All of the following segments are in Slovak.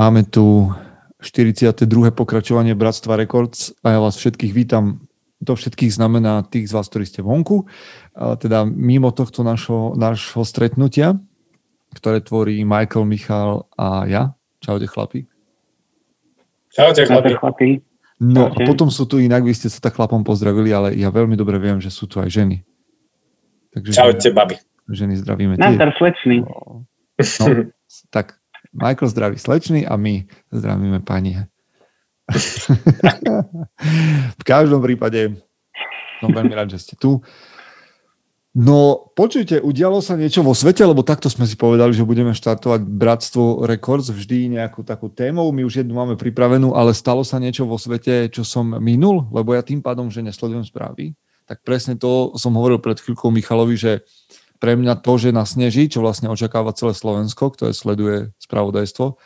Máme tu 42. pokračovanie Bratstva Records a ja vás všetkých vítam. To všetkých znamená tých z vás, ktorí ste vonku, teda mimo tohto našho, našho stretnutia, ktoré tvorí Michael, Michal a ja. Čaute chlapi. Čaute chlapi. chlapi. No Čaute. a potom sú tu inak, vy ste sa tak chlapom pozdravili, ale ja veľmi dobre viem, že sú tu aj ženy. Takže Čaute, babi. Ženy zdravíme. Názdar slečný. No, tak Michael zdraví slečny a my zdravíme pani. v každom prípade som veľmi rád, že ste tu. No, počujte, udialo sa niečo vo svete, lebo takto sme si povedali, že budeme štartovať Bratstvo Records vždy nejakú takú témou. My už jednu máme pripravenú, ale stalo sa niečo vo svete, čo som minul, lebo ja tým pádom, že nesledujem správy, tak presne to som hovoril pred chvíľkou Michalovi, že pre mňa to, že nasneží, čo vlastne očakáva celé Slovensko, ktoré sleduje spravodajstvo,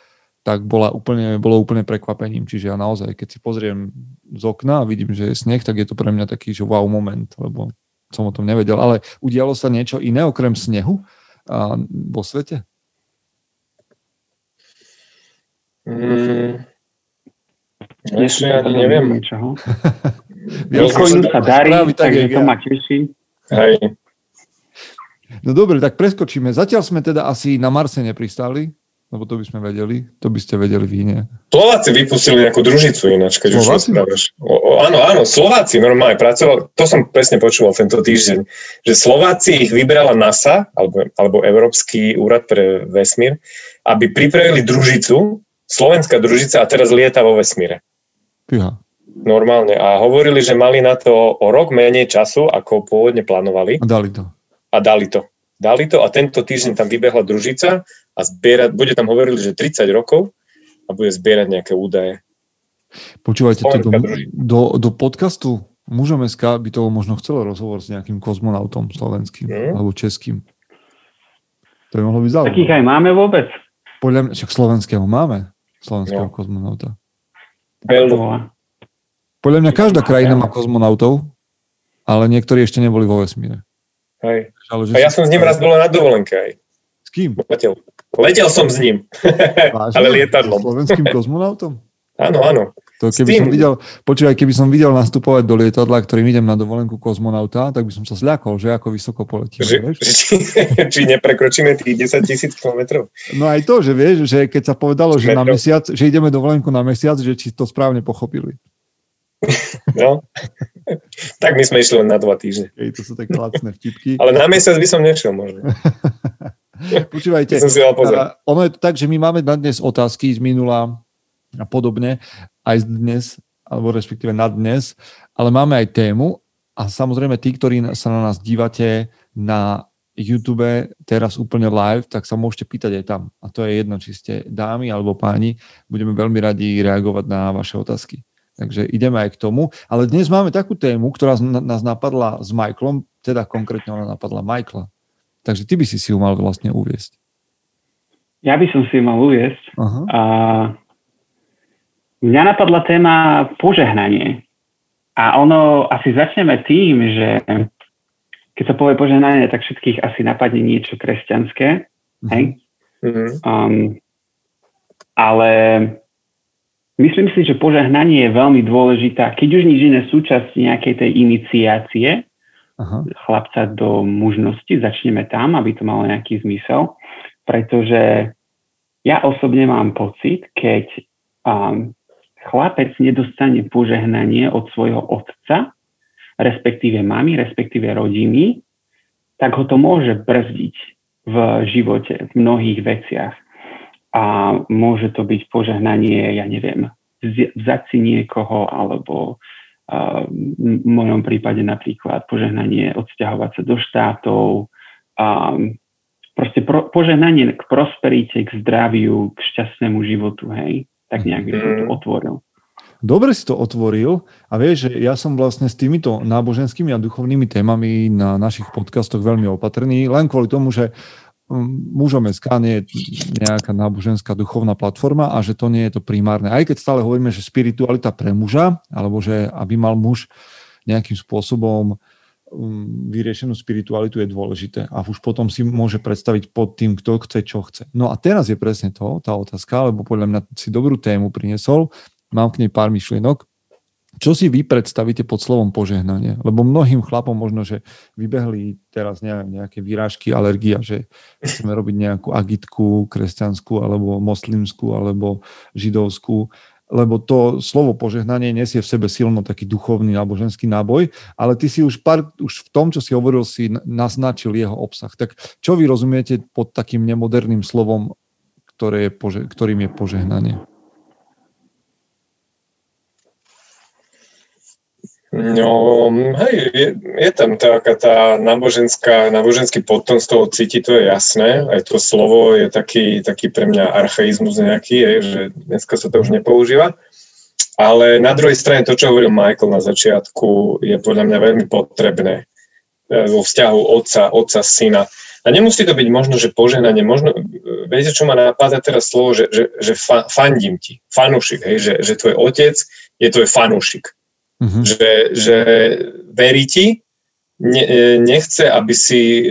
tak bola úplne, bolo úplne prekvapením. Čiže ja naozaj, keď si pozriem z okna a vidím, že je sneh, tak je to pre mňa taký, že wow moment, lebo som o tom nevedel. Ale udialo sa niečo iné okrem snehu a, vo svete? Mm, ešte ani neviem. Niečoho. Bitcoinu sa darí, takže to ma teší. Hej. No dobre, tak preskočíme. Zatiaľ sme teda asi na Marse nepristali, lebo to by sme vedeli. To by ste vedeli vy, nie? Slováci vypustili nejakú družicu ináč, keď Slováci? už o, o, áno, áno, Slováci normálne pracovali, to som presne počúval tento týždeň, že Slováci ich vybrala NASA, alebo, alebo Európsky úrad pre vesmír, aby pripravili družicu, slovenská družica a teraz lieta vo vesmíre. Pyha. Normálne. A hovorili, že mali na to o rok menej času, ako pôvodne plánovali. A dali to a dali to. Dali to a tento týždeň tam vybehla družica a zbierať, bude tam hovorili, že 30 rokov a bude zbierať nejaké údaje. Počúvajte, to do, do, do podcastu Mužom SK by to možno chcelo rozhovor s nejakým kozmonautom slovenským mm. alebo českým. To by mohlo byť zaujímavé. Takých aj máme vôbec? Podľa mňa, však slovenského máme. Slovenského no. kozmonauta. Bello. Podľa mňa každá krajina má kozmonautov, ale niektorí ešte neboli vo vesmíre. Hej. Ale, a ja som s ním raz bol na dovolenke aj. S kým? Letel. Letel som s ním. Vážne? Ale lietadlom. Slovenským kozmonautom? Áno, áno. To keby som videl, počúvaj, keby som videl nastupovať do lietadla, ktorým idem na dovolenku kozmonauta, tak by som sa zľakol, že ako vysoko poletím. Že, či, či neprekročíme tých 10 tisíc kilometrov. No aj to, že vieš, že keď sa povedalo, že, na mesiac, že ideme dovolenku na mesiac, že či to správne pochopili. No, tak my sme išli len na dva týždne. Ej, to sú také lacné vtipky. Ale na mesiac by som nešiel možno. Počúvajte, som si ono je to tak, že my máme na dnes otázky z minula a podobne, aj z dnes, alebo respektíve na dnes, ale máme aj tému a samozrejme tí, ktorí sa na nás dívate na YouTube teraz úplne live, tak sa môžete pýtať aj tam. A to je jedno, či ste dámy alebo páni. Budeme veľmi radi reagovať na vaše otázky. Takže ideme aj k tomu. Ale dnes máme takú tému, ktorá nás napadla s Michaelom, teda konkrétne ona napadla Michaela. Takže ty by si si ju mal vlastne uviesť. Ja by som si ju mal uviesť. Uh-huh. A mňa napadla téma požehnanie. A ono, asi začneme tým, že keď sa povie požehnanie, tak všetkých asi napadne niečo kresťanské. Hej? Uh-huh. Um, ale Myslím si, že požehnanie je veľmi dôležitá, keď už nič iné súčasť nejakej tej iniciácie Aha. chlapca do mužnosti, začneme tam, aby to malo nejaký zmysel, pretože ja osobne mám pocit, keď um, chlapec nedostane požehnanie od svojho otca, respektíve mamy, respektíve rodiny, tak ho to môže brzdiť v živote, v mnohých veciach a môže to byť požehnanie, ja neviem, vzať si niekoho, alebo v mojom prípade napríklad požehnanie odsťahovať sa do štátov, a proste pro, požehnanie k prosperite, k zdraviu, k šťastnému životu, hej, tak nejak by som to mhm. otvoril. Dobre si to otvoril a vieš, že ja som vlastne s týmito náboženskými a duchovnými témami na našich podcastoch veľmi opatrný, len kvôli tomu, že mužom SK nie je nejaká náboženská duchovná platforma a že to nie je to primárne. Aj keď stále hovoríme, že spiritualita pre muža, alebo že aby mal muž nejakým spôsobom um, vyriešenú spiritualitu je dôležité a už potom si môže predstaviť pod tým, kto chce, čo chce. No a teraz je presne to, tá otázka, lebo podľa mňa si dobrú tému priniesol, mám k nej pár myšlienok. Čo si vy predstavíte pod slovom požehnanie? Lebo mnohým chlapom možno, že vybehli teraz neviem, nejaké výrážky, alergia, že chceme robiť nejakú agitku kresťanskú, alebo moslimskú, alebo židovskú lebo to slovo požehnanie nesie v sebe silno taký duchovný alebo ženský náboj, ale ty si už, pár, už v tom, čo si hovoril, si naznačil jeho obsah. Tak čo vy rozumiete pod takým nemoderným slovom, ktoré je, ktorým je požehnanie? No, hej, je, je tam taká tá náboženská, náboženský potom z toho cíti, to je jasné. Aj to slovo je taký, taký pre mňa archaizmus nejaký, je, že dneska sa to už nepoužíva. Ale na druhej strane to, čo hovoril Michael na začiatku, je podľa mňa veľmi potrebné e, vo vzťahu otca, otca, syna. A nemusí to byť možno, že poženanie, možno, e, viete, čo ma napadá teraz slovo, že, že, že fa, fandím ti, fanúšik, hej, že, že tvoj otec je tvoj fanúšik mm-hmm. že, že verí ti, ne, nechce, aby si e,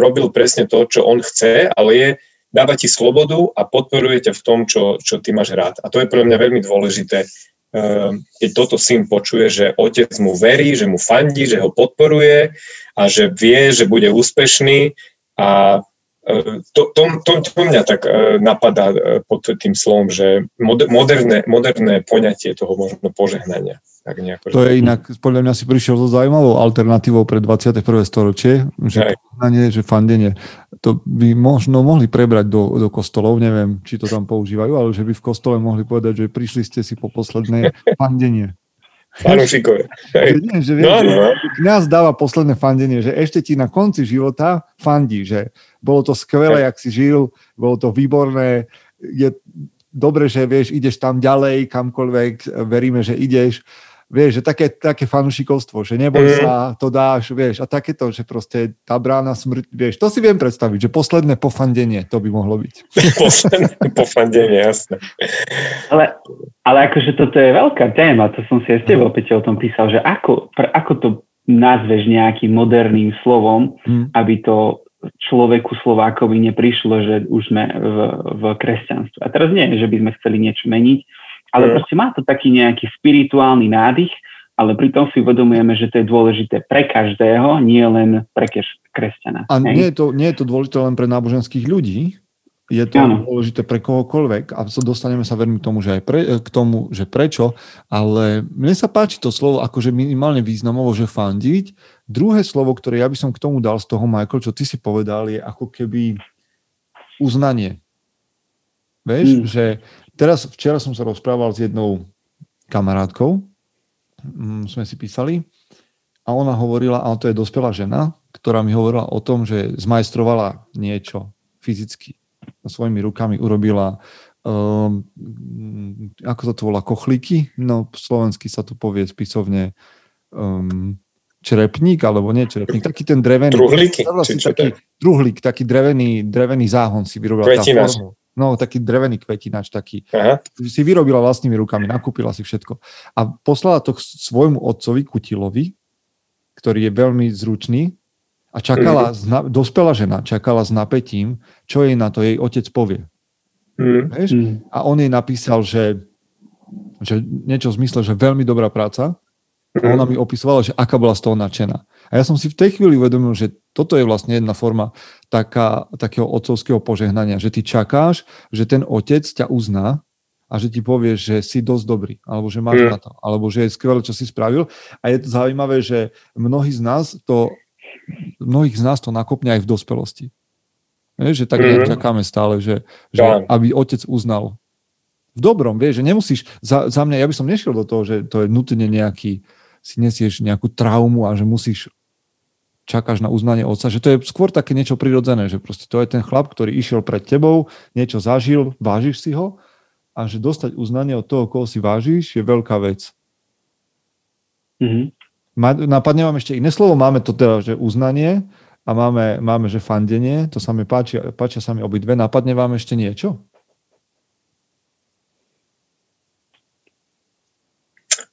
robil presne to, čo on chce, ale je, dáva ti slobodu a podporuje ťa v tom, čo, čo ty máš rád. A to je pre mňa veľmi dôležité, e, keď toto syn počuje, že otec mu verí, že mu fandí, že ho podporuje a že vie, že bude úspešný a e, to, to, to, to mňa tak napadá pod tým slovom, že moderné, moderné poňatie toho možno požehnania. Tak nejako, to je inak, podľa mňa si prišiel so zaujímavou alternatívou pre 21. storočie, že poznanie, že fandenie. To by možno mohli prebrať do, do kostolov, neviem, či to tam používajú, ale že by v kostole mohli povedať, že prišli ste si po posledné fandenie. Fanúšikové. že, no, no. Kňaz dáva posledné fandenie, že ešte ti na konci života fandí, že bolo to skvelé, jak si žil, bolo to výborné, je dobre, že vieš, ideš tam ďalej, kamkoľvek, veríme, že ideš vieš, že také, také fanušikovstvo, že neboj mm. sa, to dáš, vieš, a takéto, že proste tá brána smrť, vieš, to si viem predstaviť, že posledné pofandenie, to by mohlo byť. posledné pofandenie, jasné. Ale, ale akože toto je veľká téma, to som si aj s tebou, Peťo, o tom písal, že ako, ako to nazveš nejakým moderným slovom, mm. aby to človeku Slovákovi neprišlo, že už sme v, v kresťanstve. A teraz nie, že by sme chceli niečo meniť, ale mm. proste má to taký nejaký spirituálny nádych, ale pritom si uvedomujeme, že to je dôležité pre každého, nie len pre kresťana. A nie je, to, nie je to dôležité len pre náboženských ľudí, je to ano. dôležité pre kohokoľvek a dostaneme sa veľmi k tomu, že aj pre, k tomu, že prečo, ale mne sa páči to slovo akože minimálne významovo, že fandiť. Druhé slovo, ktoré ja by som k tomu dal z toho, Michael, čo ty si povedal, je ako keby uznanie. Vieš, hmm. že Teraz, včera som sa rozprával s jednou kamarátkou, mm, sme si písali, a ona hovorila, a to je dospelá žena, ktorá mi hovorila o tom, že zmajstrovala niečo fyzicky. Svojimi rukami urobila um, ako sa to volá, kochlíky? No, slovensky sa to povie spisovne um, črepník, alebo nie črepník, taký ten drevený. Truhlíky? Taký, truhlík, taký drevený, drevený záhon si vyrobila. Kvetinač. No, taký drevený kvetinač, taký. Aha. Si vyrobila vlastnými rukami, nakúpila si všetko. A poslala to k svojmu otcovi Kutilovi, ktorý je veľmi zručný a čakala, mm. dospela žena, čakala s napätím, čo jej na to jej otec povie. Mm. Vieš? Mm. A on jej napísal, že, že niečo v zmysle, že veľmi dobrá práca. A ona mi opisovala, že aká bola z toho nadšená. A ja som si v tej chvíli uvedomil, že toto je vlastne jedna forma taká, takého otcovského požehnania, že ty čakáš, že ten otec ťa uzná a že ti povie, že si dosť dobrý, alebo že máš mm. na to, alebo že je skvelé, čo si spravil. A je to zaujímavé, že mnohí z nás to, mnohých z nás to nakopne aj v dospelosti. Je, že tak mm. čakáme stále, že, že aby otec uznal. V dobrom, vieš, že nemusíš, za, za mňa, ja by som nešiel do toho, že to je nutne nejaký, si nesieš nejakú traumu a že musíš čakáš na uznanie otca, že to je skôr také niečo prirodzené, že proste to je ten chlap, ktorý išiel pred tebou, niečo zažil, vážiš si ho a že dostať uznanie od toho, koho si vážiš, je veľká vec. Mm-hmm. Napadne vám ešte iné slovo, máme to teda, že uznanie a máme, máme že fandenie, to sa mi páči, páčia sa mi obidve. Napadne vám ešte niečo?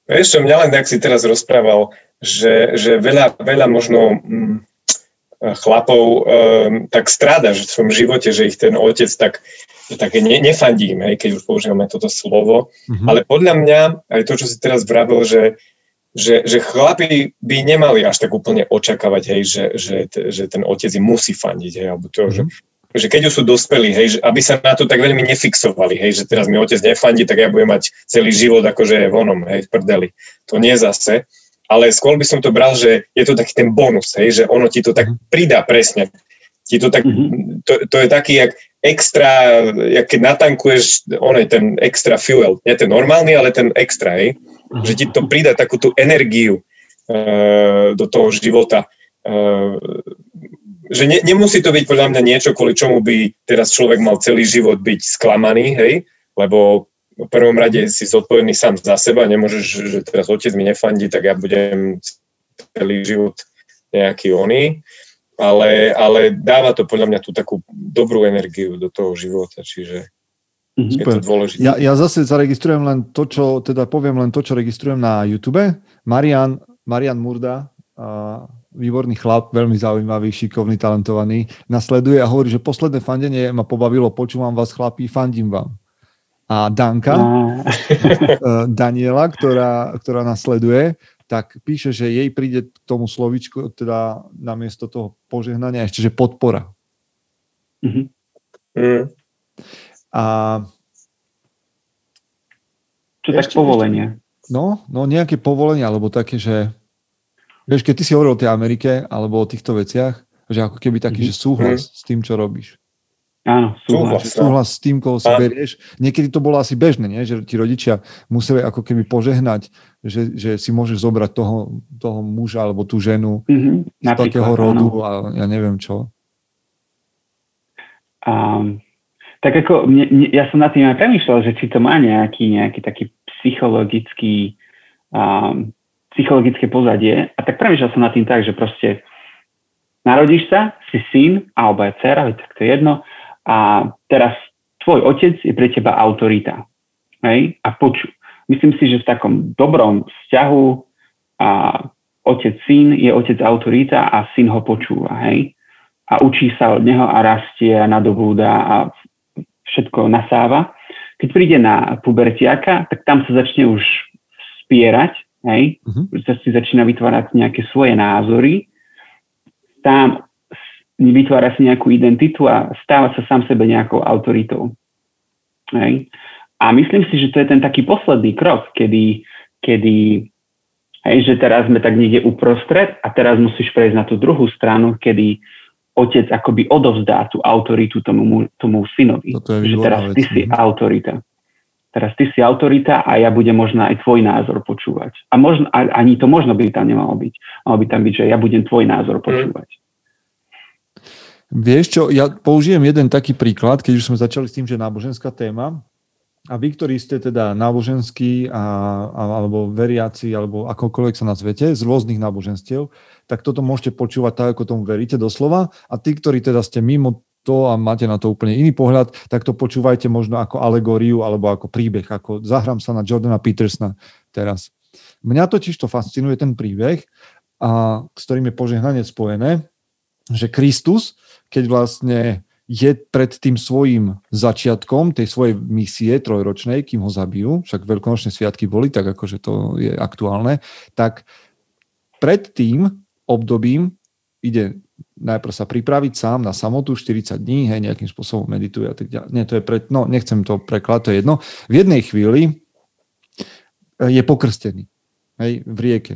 Vieš čo, mňa len, ak si teraz rozprával, že, že veľa, veľa možno mm, chlapov um, tak stráda v svojom živote, že ich ten otec tak, tak ne, nefandí, hej, keď už používame toto slovo. Mm-hmm. Ale podľa mňa, aj to, čo si teraz vravil, že, že, že chlapi by nemali až tak úplne očakávať, hej, že, že, že ten otec im musí fandiť, hej, alebo to, mm-hmm. že že keď už sú dospelí, hej, že aby sa na to tak veľmi nefixovali, hej, že teraz mi otec nefandí, tak ja budem mať celý život akože vonom, hej, v prdeli. To nie zase ale skôr by som to bral, že je to taký ten bonus, hej, že ono ti to tak mhm. pridá presne. Ti to, tak, mm-hmm. to, to je taký, jak extra, jak keď natankuješ, on je ten extra fuel, nie ten normálny, ale ten extra, hej, mm-hmm. že ti to pridá takú tú energiu uh, do toho života. Uh, že ne, nemusí to byť podľa mňa niečo, kvôli čomu by teraz človek mal celý život byť sklamaný, hej, lebo v prvom rade si zodpovedný sám za seba, nemôžeš, že teraz otec mi nefandí, tak ja budem celý život nejaký oný, ale, ale dáva to podľa mňa tú takú dobrú energiu do toho života, čiže mm-hmm. je to dôležité. Ja, ja zase zaregistrujem len to, čo, teda poviem len to, čo registrujem na YouTube. Marian, Marian Murda, výborný chlap, veľmi zaujímavý, šikovný, talentovaný, nasleduje a hovorí, že posledné fandenie ma pobavilo, počúvam vás chlapí, fandím vám a Danka, no. Eh, Daniela, ktorá, ktorá nasleduje, tak píše, že jej príde k tomu slovičku, teda namiesto toho požehnania ešte, že podpora. Mm-hmm. Mm. A čo tak povolenie? No, no nejaké povolenie, alebo také, že vieš, keď ty si hovoril o tej Amerike, alebo o týchto veciach, že ako keby taký, mm-hmm. že súhlas mm. s tým, čo robíš. Áno, súhlas. Súhlas s tým, koho si berieš. Niekedy to bolo asi bežné, nie? že ti rodičia museli ako keby požehnať, že, že si môžeš zobrať toho, toho muža alebo tú ženu mm-hmm, z takého rodu áno. a ja neviem čo. Um, tak ako, mne, mne, ja som nad tým aj premýšľal, že či to má nejaký, nejaký taký psychologický um, psychologické pozadie a tak premýšľal som nad tým tak, že proste narodíš sa, si syn alebo aj dcera, tak to je jedno, a teraz tvoj otec je pre teba autorita. Hej? A poču. Myslím si, že v takom dobrom vzťahu a otec syn je otec autorita a syn ho počúva. Hej? A učí sa od neho a rastie a nadobúda a všetko nasáva. Keď príde na pubertiaka, tak tam sa začne už spierať, hej? Uh-huh. si začína vytvárať nejaké svoje názory. Tam vytvára si nejakú identitu a stáva sa sám sebe nejakou autoritou. Hej. A myslím si, že to je ten taký posledný krok, kedy, kedy hej, že teraz sme tak niekde uprostred a teraz musíš prejsť na tú druhú stranu, kedy otec akoby odovzdá tú autoritu tomu, tomu synovi. že teraz ty si no. autorita. Teraz ty si autorita a ja budem možno aj tvoj názor počúvať. A možno, ani to možno by tam nemalo byť. Malo by tam byť, že ja budem tvoj názor mm. počúvať. Mm. Vieš čo, ja použijem jeden taký príklad, keď už sme začali s tým, že náboženská téma. A vy, ktorí ste teda náboženskí a, a, alebo veriaci, alebo akokoľvek sa nazvete, z rôznych náboženstiev, tak toto môžete počúvať tak, ako tomu veríte doslova. A tí, ktorí teda ste mimo to a máte na to úplne iný pohľad, tak to počúvajte možno ako alegóriu alebo ako príbeh, ako zahrám sa na Jordana Petersna teraz. Mňa totiž to fascinuje ten príbeh, a, s ktorým je požehnanie spojené, že Kristus keď vlastne je pred tým svojim začiatkom tej svojej misie trojročnej, kým ho zabijú, však veľkonočné sviatky boli, tak akože to je aktuálne, tak pred tým obdobím ide najprv sa pripraviť sám na samotu 40 dní, hej, nejakým spôsobom medituje a tak ďalej. Nie, to je pred, no, nechcem to prekladať, to je jedno. V jednej chvíli eh, je pokrstený, hej, v rieke,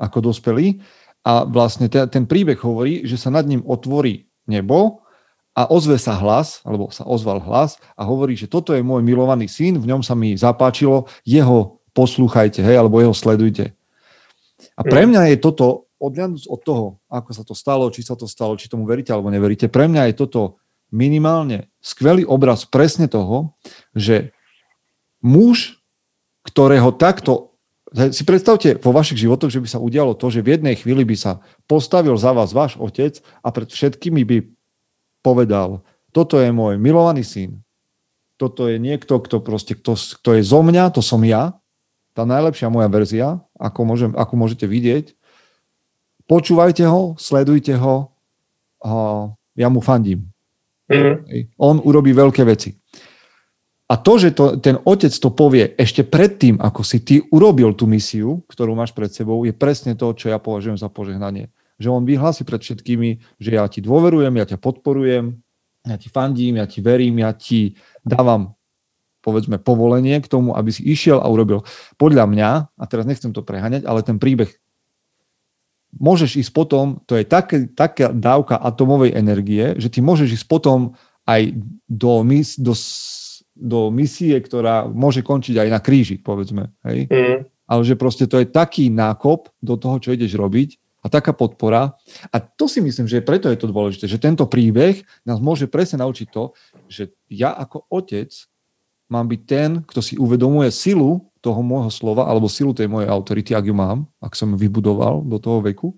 ako dospelý a vlastne ten, ten príbeh hovorí, že sa nad ním otvorí nebo a ozve sa hlas, alebo sa ozval hlas a hovorí, že toto je môj milovaný syn, v ňom sa mi zapáčilo, jeho poslúchajte, hej, alebo jeho sledujte. A pre mňa je toto, odľadnúť od toho, ako sa to stalo, či sa to stalo, či tomu veríte alebo neveríte, pre mňa je toto minimálne skvelý obraz presne toho, že muž, ktorého takto si predstavte vo vašich životoch, že by sa udialo to, že v jednej chvíli by sa postavil za vás váš otec a pred všetkými by povedal, toto je môj milovaný syn, toto je niekto, kto, proste, kto, kto je zo mňa, to som ja, tá najlepšia moja verzia, ako, môžem, ako môžete vidieť, počúvajte ho, sledujte ho, ja mu fandím. Mm-hmm. On urobí veľké veci. A to, že to, ten otec to povie ešte predtým, ako si ty urobil tú misiu, ktorú máš pred sebou, je presne to, čo ja považujem za požehnanie. Že on vyhlási pred všetkými, že ja ti dôverujem, ja ťa podporujem, ja ti fandím, ja ti verím, ja ti dávam povedzme povolenie k tomu, aby si išiel a urobil. Podľa mňa, a teraz nechcem to preháňať, ale ten príbeh môžeš ísť potom, to je také, taká dávka atomovej energie, že ty môžeš ísť potom aj do, mis, do do misie, ktorá môže končiť aj na kríži, povedzme. Hej? Mm. Ale že proste to je taký nákop do toho, čo ideš robiť a taká podpora. A to si myslím, že preto je to dôležité, že tento príbeh nás môže presne naučiť to, že ja ako otec mám byť ten, kto si uvedomuje silu toho môjho slova alebo silu tej mojej autority, ak ju mám, ak som ju vybudoval do toho veku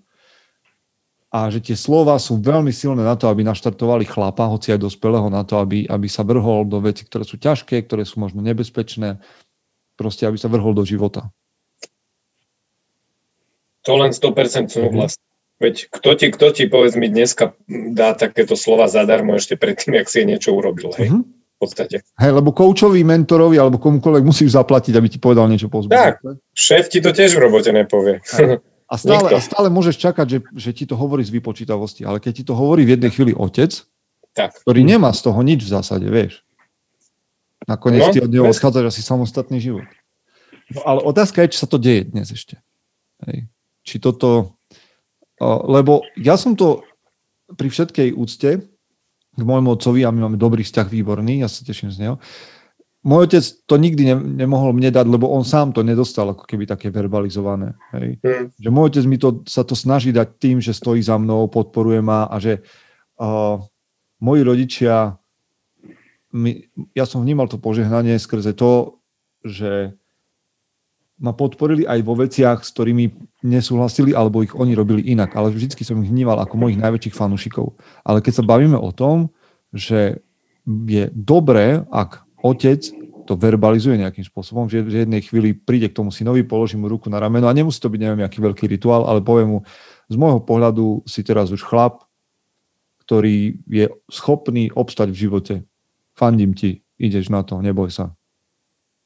a že tie slova sú veľmi silné na to, aby naštartovali chlapa, hoci aj dospelého, na to, aby, aby sa vrhol do veci, ktoré sú ťažké, ktoré sú možno nebezpečné, proste aby sa vrhol do života. To len 100% súhlas. Mm-hmm. Veď kto ti, kto ti, povedz mi, dneska dá takéto slova zadarmo ešte predtým, jak si niečo urobil, hej? Mm-hmm. Podstate. Hej, lebo koučovi, mentorovi alebo komukoľvek musíš zaplatiť, aby ti povedal niečo pozbudivé. Tak, šéf ti to tiež v robote nepovie. A stále, a stále môžeš čakať, že, že ti to hovorí z vypočítavosti, ale keď ti to hovorí v jednej chvíli otec, tak. ktorý nemá z toho nič v zásade, vieš. Nakoniec no, ty od neho odchádzaš asi samostatný život. No ale otázka je, či sa to deje dnes ešte. Hej. Či toto... Lebo ja som to pri všetkej úcte k môjmu otcovi, a my máme dobrý vzťah výborný, ja sa teším z neho, môj otec to nikdy ne, nemohol mne dať, lebo on sám to nedostal ako keby také verbalizované. Hej. Mm. Že môj otec mi to, sa to snaží dať tým, že stojí za mnou, podporuje ma a že uh, moji rodičia, my, ja som vnímal to požehnanie skrze to, že ma podporili aj vo veciach, s ktorými nesúhlasili, alebo ich oni robili inak. Ale vždy som ich vnímal ako mojich najväčších fanúšikov. Ale keď sa bavíme o tom, že je dobré, ak otec to verbalizuje nejakým spôsobom, že v jednej chvíli príde k tomu synovi, položí mu ruku na rameno a nemusí to byť neviem, aký veľký rituál, ale povie mu, z môjho pohľadu si teraz už chlap, ktorý je schopný obstať v živote. Fandím ti, ideš na to, neboj sa.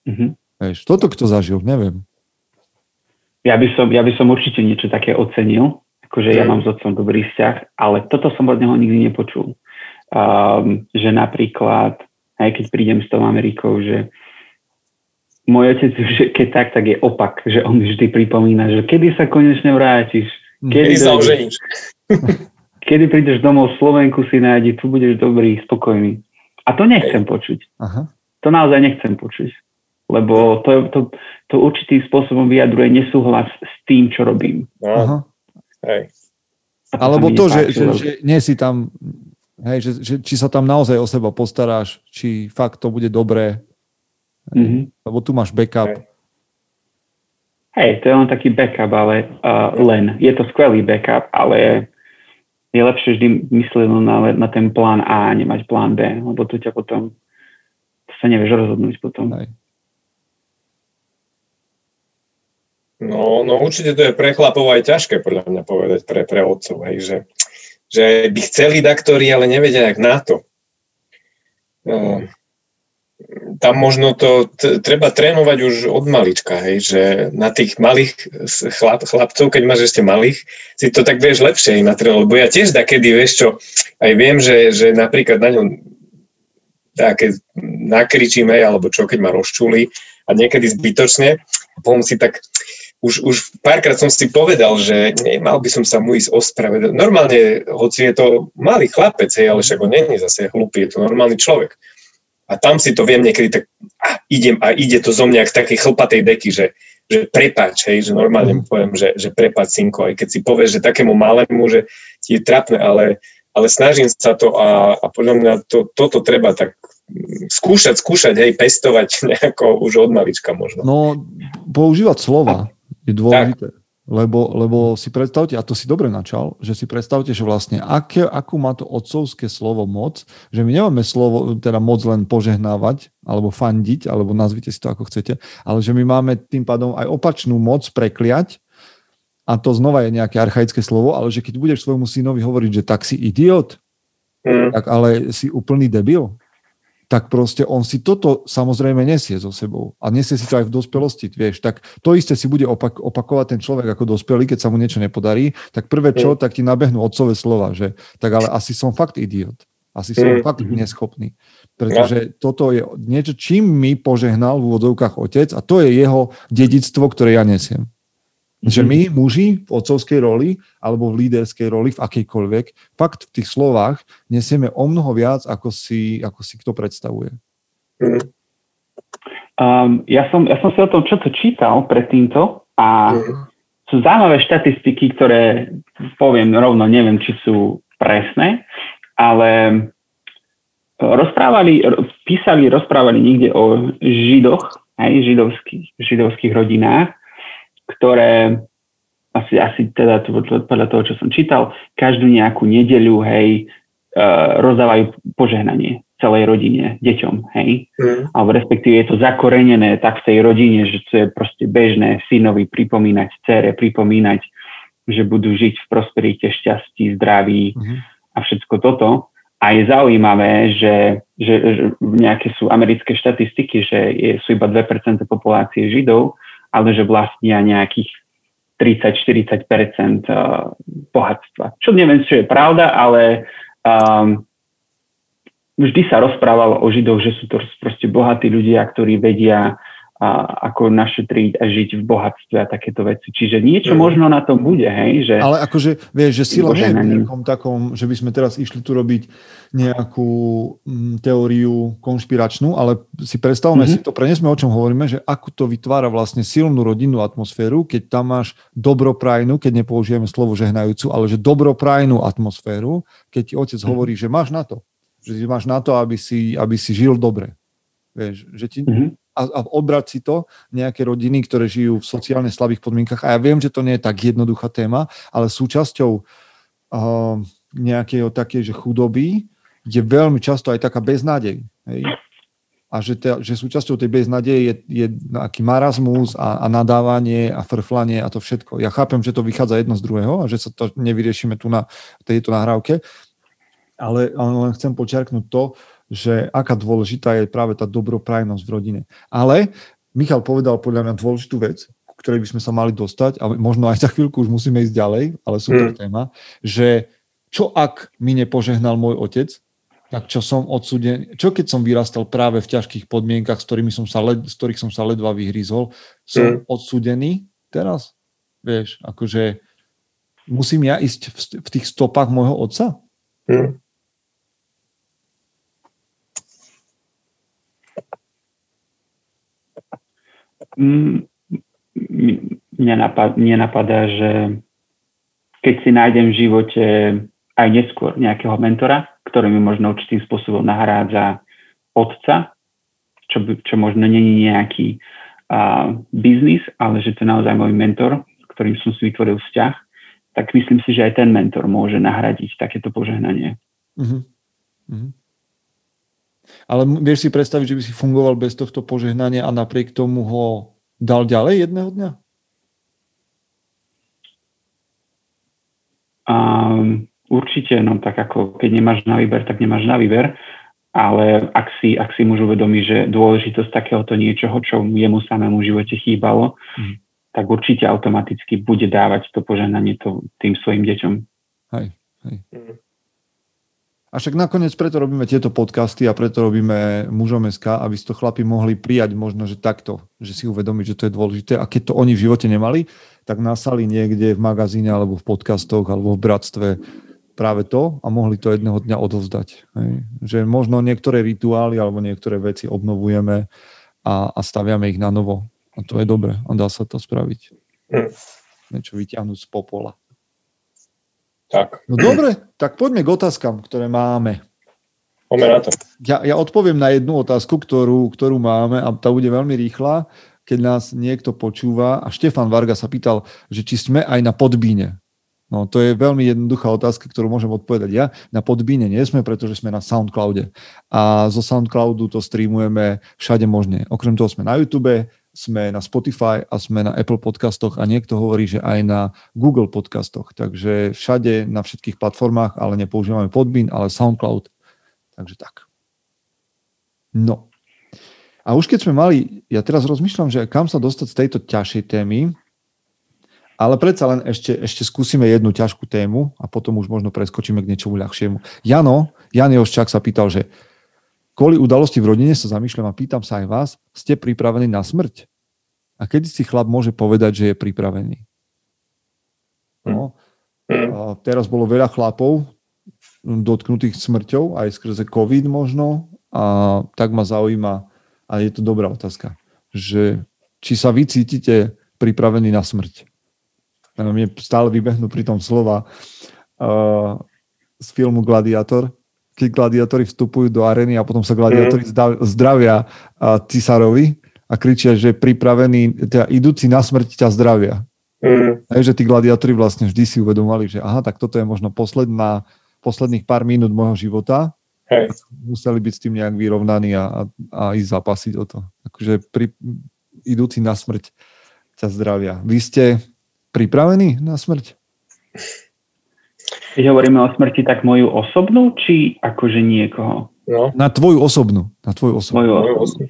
Mm-hmm. Vieš, toto kto zažil, neviem. Ja by, som, ja by som určite niečo také ocenil, akože ja mám s otcom dobrý vzťah, ale toto som od neho nikdy nepočul. Um, že napríklad aj keď prídem s tou Amerikou, že môj otec, že keď tak, tak je opak, že on vždy pripomína, že kedy sa konečne vrátiš, kedy, kedy sa oženíš. kedy prídeš domov Slovenku si nájdi, tu budeš dobrý, spokojný. A to nechcem počuť. Aha. To naozaj nechcem počuť. Lebo to, to, to určitým spôsobom vyjadruje nesúhlas s tým, čo robím. No. Aha. Hej. Alebo to, že, že, že nie si tam Hej, že, že, či sa tam naozaj o seba postaráš, či fakt to bude dobré. Mm-hmm. Lebo tu máš backup. Hej, to je len taký backup, ale uh, len. Je to skvelý backup, ale je lepšie vždy myslieť na, na ten plán A a nemať plán B, lebo to ťa potom to sa nevieš rozhodnúť potom. Hej. No, no určite to je pre chlapov aj ťažké podľa mňa povedať pre, pre otcov, hej, že že by chceli daktori, ale nevedia, jak na to. No, tam možno to t- treba trénovať už od malička, hej, že na tých malých chlap, chlapcov, keď máš ešte malých, si to tak vieš lepšie im natrénovať, lebo ja tiež takedy, vieš čo, aj viem, že, že napríklad na ňom také nakričím, hej, alebo čo, keď ma rozčuli a niekedy zbytočne, potom si tak už, už párkrát som si povedal, že nemal by som sa mu ísť ospravedlniť. Normálne, hoci je to malý chlapec, hej, ale však on není zase hlupý, je to normálny človek. A tam si to viem niekedy tak, a idem a ide to zo mňa k takej chlpatej deky, že, že prepáč, hej, že normálne mu poviem, že, že prepáč, synko, aj keď si povieš, že takému malému, že ti je trapné, ale, ale snažím sa to a, a podľa mňa to, toto treba tak skúšať, skúšať, hej, pestovať nejako už od malička možno. No, používať slova je dôležité. Tak. Lebo, lebo si predstavte, a to si dobre načal, že si predstavte, že vlastne aké, akú má to otcovské slovo moc, že my nemáme slovo, teda moc len požehnávať, alebo fandiť, alebo nazvite si to ako chcete, ale že my máme tým pádom aj opačnú moc prekliať a to znova je nejaké archaické slovo, ale že keď budeš svojmu synovi hovoriť, že tak si idiot, mm. tak ale si úplný debil, tak proste on si toto samozrejme nesie so sebou. A nesie si to aj v dospelosti, vieš. Tak to isté si bude opak- opakovať ten človek ako dospelý, keď sa mu niečo nepodarí, tak prvé čo, mm. tak ti nabehnú otcové slova, že tak ale asi som fakt idiot. Asi som mm. fakt neschopný. Pretože no. toto je niečo, čím mi požehnal v úvodovkách otec a to je jeho dedictvo, ktoré ja nesiem. Že mhm. my, muži v otcovskej roli alebo v líderskej roli, v akejkoľvek, fakt v tých slovách nesieme o mnoho viac, ako si, ako si kto predstavuje. Um, ja, som, ja som si o tom čo to čítal pred týmto a mm. sú zaujímavé štatistiky, ktoré poviem rovno, neviem, či sú presné, ale rozprávali, písali, rozprávali niekde o židoch, aj židovských, židovských rodinách ktoré asi, asi teda podľa toho, čo som čítal, každú nejakú nedeľu, hej, uh, rozdávajú požehnanie celej rodine, deťom, hej. Mm. Alebo respektíve je to zakorenené tak v tej rodine, že to je proste bežné synovi pripomínať, cére pripomínať, že budú žiť v prosperite, šťastí, zdraví mm. a všetko toto. A je zaujímavé, že, že, že nejaké sú americké štatistiky, že je, sú iba 2% populácie Židov, ale že vlastnia nejakých 30-40% eh, bohatstva. Čo neviem, čo je pravda, ale um, vždy sa rozprávalo o Židoch, že sú to proste bohatí ľudia, ktorí vedia a ako našetriť a žiť v bohatstve a takéto veci. Čiže niečo mm. možno na tom bude, hej? Že Ale akože, vieš, že sila nie je nejakom takom, že by sme teraz išli tu robiť nejakú m, mm, teóriu konšpiračnú, ale si predstavme mm-hmm. si to, prenesme o čom hovoríme, že ako to vytvára vlastne silnú rodinnú atmosféru, keď tam máš dobroprajnú, keď nepoužijeme slovo žehnajúcu, ale že dobroprajnú atmosféru, keď ti otec mm-hmm. hovorí, že máš na to. Že máš na to, aby si, aby si žil dobre. Vieš, že ti, mm-hmm a, a obrať si to nejaké rodiny, ktoré žijú v sociálne slabých podmienkach. A ja viem, že to nie je tak jednoduchá téma, ale súčasťou uh, nejakej takej, že chudoby je veľmi často aj taká beznádej. Hej? A že, te, že súčasťou tej beznádeje je, je nejaký marazmus a, a nadávanie a frflanie a to všetko. Ja chápem, že to vychádza jedno z druhého a že sa to nevyriešime tu na tejto nahrávke, ale, ale len chcem počiarknúť to, že aká dôležitá je práve tá dobroprajnosť v rodine. Ale Michal povedal podľa mňa dôležitú vec, ku ktorej by sme sa mali dostať, a možno aj za chvíľku už musíme ísť ďalej, ale super mm. téma, že čo ak mi nepožehnal môj otec, tak čo som odsudený, čo keď som vyrastal práve v ťažkých podmienkach, s, ktorými som sa led, z ktorých som sa ledva vyhryzol, som mm. odsudený teraz? Vieš, akože musím ja ísť v, v tých stopách môjho otca? Mm. Mm, nenapad, nenapadá, že keď si nájdem v živote aj neskôr nejakého mentora, ktorý mi možno určitým spôsobom nahrádza otca, čo, čo možno není nejaký uh, biznis, ale že to je naozaj môj mentor, ktorým som si vytvoril vzťah, tak myslím si, že aj ten mentor môže nahradiť takéto požehnanie. Uh-huh. Uh-huh. Ale vieš si predstaviť, že by si fungoval bez tohto požehnania a napriek tomu ho dal ďalej jedného dňa? Um, určite, no tak ako keď nemáš na výber, tak nemáš na výber, ale ak si, ak si muž uvedomí, že dôležitosť takéhoto niečoho, čo jemu samému v živote chýbalo, mm. tak určite automaticky bude dávať to požehnanie to, tým svojim deťom. Hej, hej. Mm. A však nakoniec preto robíme tieto podcasty a preto robíme mužom SK, aby si to chlapi mohli prijať možno, že takto, že si uvedomiť, že to je dôležité. A keď to oni v živote nemali, tak nasali niekde v magazíne alebo v podcastoch alebo v bratstve práve to a mohli to jedného dňa odovzdať. Hej. Že možno niektoré rituály alebo niektoré veci obnovujeme a, a staviame ich na novo. A to je dobre a dá sa to spraviť. Hm. Niečo vyťahnuť z popola. Tak. No dobre, tak poďme k otázkam, ktoré máme. Poďme na to. Ja, ja odpoviem na jednu otázku, ktorú, ktorú máme a tá bude veľmi rýchla, keď nás niekto počúva a Štefan Varga sa pýtal, že či sme aj na podbíne. No to je veľmi jednoduchá otázka, ktorú môžem odpovedať ja. Na podbíne nie sme, pretože sme na Soundcloude. A zo Soundcloudu to streamujeme všade možne. Okrem toho sme na YouTube, sme na Spotify a sme na Apple podcastoch a niekto hovorí, že aj na Google podcastoch. Takže všade na všetkých platformách, ale nepoužívame Podbean, ale SoundCloud. Takže tak. No. A už keď sme mali, ja teraz rozmýšľam, že kam sa dostať z tejto ťažšej témy, ale predsa len ešte, ešte skúsime jednu ťažkú tému a potom už možno preskočíme k niečomu ľahšiemu. Jano, Jan Joščák sa pýtal, že kvôli udalosti v rodine sa zamýšľam a pýtam sa aj vás, ste pripravení na smrť? A kedy si chlap môže povedať, že je pripravený? No, a teraz bolo veľa chlapov dotknutých smrťou, aj skrze COVID možno, a tak ma zaujíma, a je to dobrá otázka, že či sa vy cítite pripravení na smrť? mne stále vybehnú pri tom slova uh, z filmu Gladiator, keď gladiátori vstupujú do arény a potom sa gladiátori mm. zdravia cisárovi a kričia, že pripravení, teda idúci na smrť ťa zdravia. Mm. Že tí gladiátori vlastne vždy si uvedomovali, že aha, tak toto je možno posledná, posledných pár minút môjho života. Hej. Museli byť s tým nejak vyrovnaní a, a, a ísť zapasiť o to. Akože pri, idúci na smrť ťa zdravia. Vy ste pripravený na smrť? Keď hovoríme o smrti, tak moju osobnú, či akože niekoho? No. Na tvoju osobnú. Na tvoju osobnú. Moju osobnú.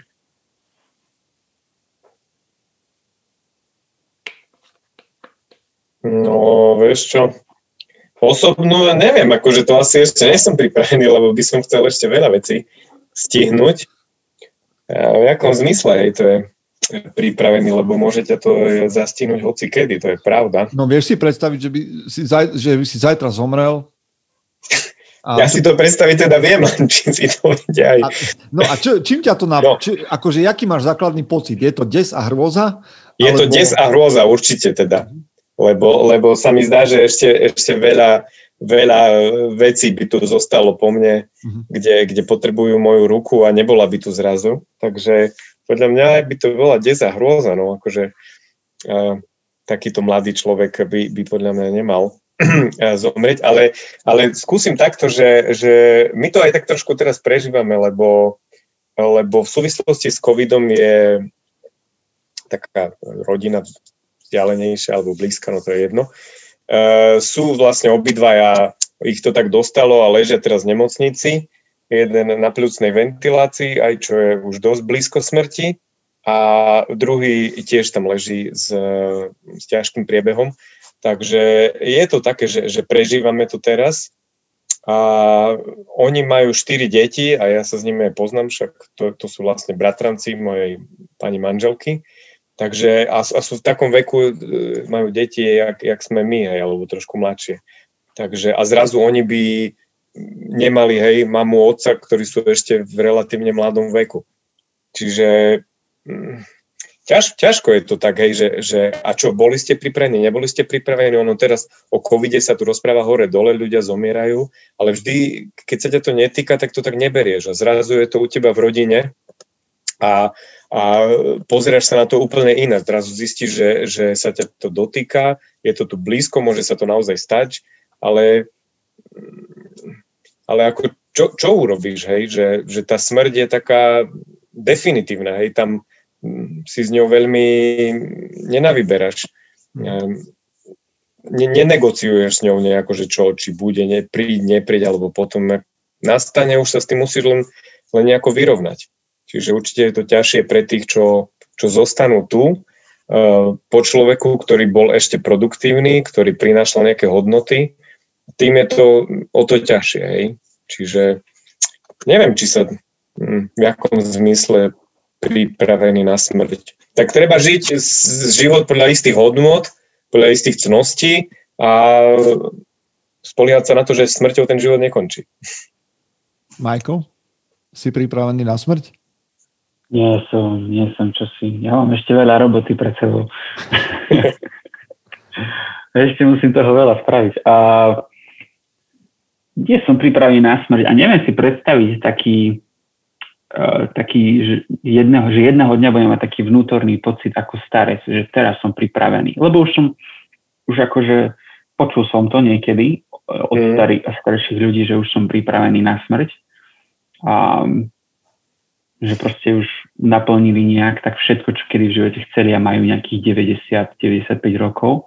No, vieš čo, osobnú, neviem, akože to asi ešte nie som pripravený, lebo by som chcel ešte veľa vecí stihnúť. A v akom zmysle, hej, to je, pripravený, lebo môžete to zastihnúť hoci kedy, to je pravda. No vieš si predstaviť, že by si, zaj, že by si zajtra zomrel? A... Ja si to predstaviť teda viem, či si to vedia aj. A, no a čo, čím ťa to na... No. Či, akože, jaký máš základný pocit? Je to des a hrôza? Je alebo... to des a hrôza, určite teda. Lebo, lebo sa mi zdá, že ešte, ešte veľa, veľa vecí by tu zostalo po mne, uh-huh. kde, kde potrebujú moju ruku a nebola by tu zrazu. Takže podľa mňa by to bola deza hrôza, no akože uh, takýto mladý človek by, by podľa mňa nemal zomrieť, ale, ale skúsim takto, že, že my to aj tak trošku teraz prežívame, lebo, lebo v súvislosti s covidom je taká rodina vzdialenejšia alebo blízka, no to je jedno. Uh, sú vlastne obidvaja, ich to tak dostalo a ležia teraz v nemocnici jeden na pľúcnej ventilácii, aj čo je už dosť blízko smrti a druhý tiež tam leží s, s ťažkým priebehom. Takže je to také, že, že prežívame to teraz a oni majú štyri deti a ja sa s nimi aj poznám, však to, to sú vlastne bratranci mojej pani manželky. Takže a, a sú v takom veku, e, majú deti, jak, jak sme my, hej, alebo trošku mladšie. Takže a zrazu oni by nemali, hej, mamu, otca, ktorí sú ešte v relatívne mladom veku. Čiže mm, ťaž, ťažko je to tak, hej, že, že a čo, boli ste pripravení, neboli ste pripravení, ono teraz o covide sa tu rozpráva hore dole, ľudia zomierajú, ale vždy, keď sa ťa to netýka, tak to tak neberieš a zrazu je to u teba v rodine a, a pozrieš sa na to úplne inak. Zrazu zistíš, že, že sa ťa to dotýka, je to tu blízko, môže sa to naozaj stať, ale ale ako čo, čo urobíš, hej, že, že tá smrť je taká definitívna, hej, tam mm, si s ňou veľmi nenavyberáš. Mm. Ne, nenegociuješ s ňou nejako, že čo, či bude, ne, príď, nepríď, alebo potom nastane, už sa s tým musíš len, len nejako vyrovnať. Čiže určite je to ťažšie pre tých, čo, čo zostanú tu, uh, po človeku, ktorý bol ešte produktívny, ktorý prinášal nejaké hodnoty tým je to o to ťažšie. Hej. Čiže neviem, či sa hm, v akom zmysle pripravený na smrť. Tak treba žiť život podľa istých hodnot, podľa istých cností a spoliehať sa na to, že smrťou ten život nekončí. Michael, si pripravený na smrť? Nie som, nie som čosi. Ja mám ešte veľa roboty pred sebou. ešte musím toho veľa spraviť. A nie som pripravený na smrť a neviem si predstaviť taký, uh, taký že, jedného, že jedného dňa budem mať taký vnútorný pocit ako starec, že teraz som pripravený. Lebo už som, už akože počul som to niekedy uh, od mm. starých a starších ľudí, že už som pripravený na smrť. A že proste už naplnili nejak tak všetko, čo kedy v živote chceli a majú nejakých 90-95 rokov.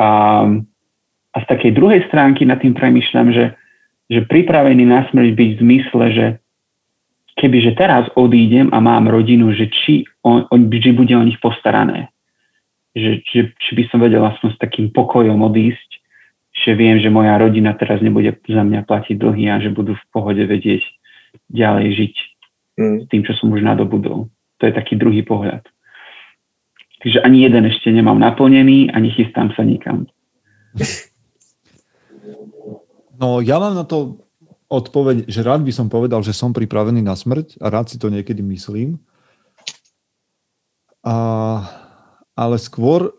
A, a z takej druhej stránky nad tým premyšľam, že, že pripravený na smrť byť v zmysle, že kebyže teraz odídem a mám rodinu, že či, on, on, že bude o nich postarané. Že, že, či by som vedel aspoň s takým pokojom odísť, že viem, že moja rodina teraz nebude za mňa platiť dlhy a že budú v pohode vedieť ďalej žiť mm. s tým, čo som už nadobudol. To je taký druhý pohľad. Takže ani jeden ešte nemám naplnený a nechystám sa nikam. No ja mám na to odpoveď, že rád by som povedal, že som pripravený na smrť a rád si to niekedy myslím. A, ale skôr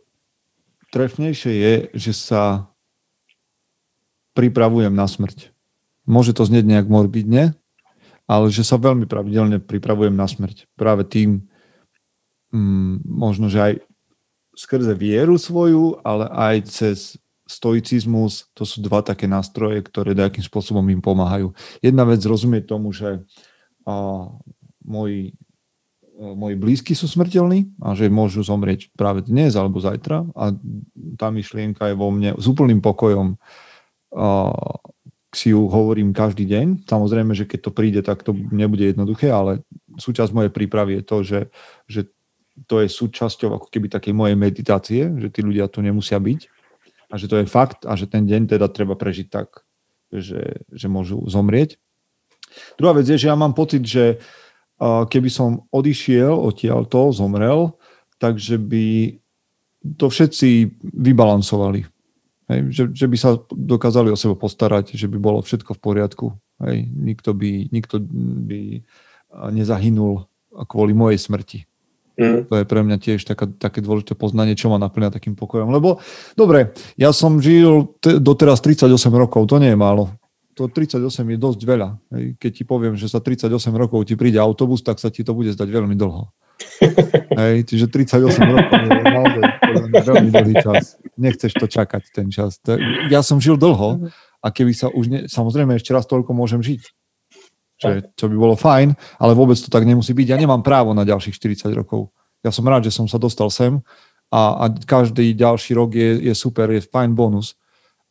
trefnejšie je, že sa pripravujem na smrť. Môže to znieť nejak morbidne, ale že sa veľmi pravidelne pripravujem na smrť. Práve tým, mm, možno, že aj skrze vieru svoju, ale aj cez stoicizmus, to sú dva také nástroje, ktoré nejakým spôsobom im pomáhajú. Jedna vec rozumieť tomu, že a, moji, a, moji blízky sú smrteľní a že môžu zomrieť práve dnes alebo zajtra a tá myšlienka je vo mne s úplným pokojom si ju hovorím každý deň. Samozrejme, že keď to príde, tak to nebude jednoduché, ale súčasť mojej prípravy je to, že, že to je súčasťou ako keby takej mojej meditácie, že tí ľudia tu nemusia byť a že to je fakt a že ten deň teda treba prežiť tak, že, že môžu zomrieť. Druhá vec je, že ja mám pocit, že keby som odišiel odtiaľto, zomrel, takže by to všetci vybalansovali. Hej, že, že by sa dokázali o seba postarať, že by bolo všetko v poriadku. Hej, nikto, by, nikto by nezahynul kvôli mojej smrti. Mm. To je pre mňa tiež taká, také dôležité poznanie, čo ma naplňa takým pokojom. Lebo, dobre, ja som žil te, doteraz 38 rokov, to nie je málo. To 38 je dosť veľa. Keď ti poviem, že za 38 rokov ti príde autobus, tak sa ti to bude zdať veľmi dlho. Hej, čiže 38 rokov je naozaj veľmi dlhý čas. Nechceš to čakať, ten čas. Ja som žil dlho a keby sa už, ne, samozrejme ešte raz toľko môžem žiť. Čo, je, čo by bolo fajn, ale vôbec to tak nemusí byť. Ja nemám právo na ďalších 40 rokov. Ja som rád, že som sa dostal sem a, a každý ďalší rok je, je super, je fajn bonus,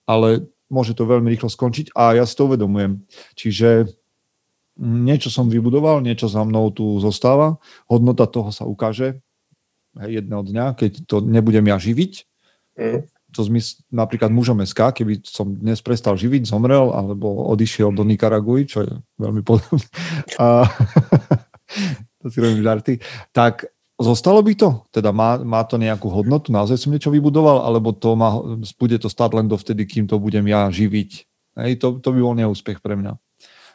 ale môže to veľmi rýchlo skončiť a ja si to uvedomujem. Čiže niečo som vybudoval, niečo za mnou tu zostáva, hodnota toho sa ukáže hej, jedného dňa, keď to nebudem ja živiť. Mm. To zmysl, napríklad mužom SK, keby som dnes prestal živiť, zomrel, alebo odišiel do Nikaraguj, čo je veľmi podobné. A, to si robím žarty. Tak zostalo by to? Teda má, má to nejakú hodnotu? Naozaj som niečo vybudoval? Alebo to má, bude to stáť len dovtedy, kým to budem ja živiť? Hej, to, to by bol neúspech pre mňa.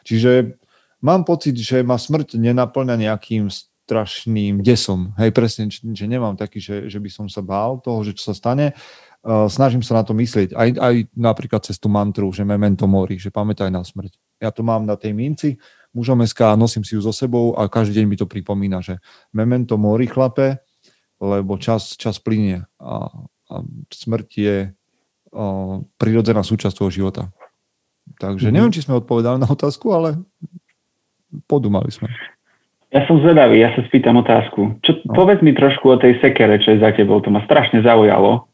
Čiže mám pocit, že ma smrť nenaplňa nejakým strašným desom. Hej, presne, že nemám taký, že, že by som sa bál toho, že čo sa stane. Uh, snažím sa na to myslieť. Aj, aj napríklad cez tú mantru, že memento mori, že pamätaj na smrť. Ja to mám na tej minci, mužom SK, nosím si ju so sebou a každý deň mi to pripomína, že memento mori, chlape, lebo čas, čas plinie a, a smrť je uh, prirodzená súčasť tvojho života. Takže mm-hmm. neviem, či sme odpovedali na otázku, ale podumali sme. Ja som zvedavý, ja sa spýtam otázku. Čo, no. Povedz mi trošku o tej sekere, čo je za tebou, to ma strašne zaujalo.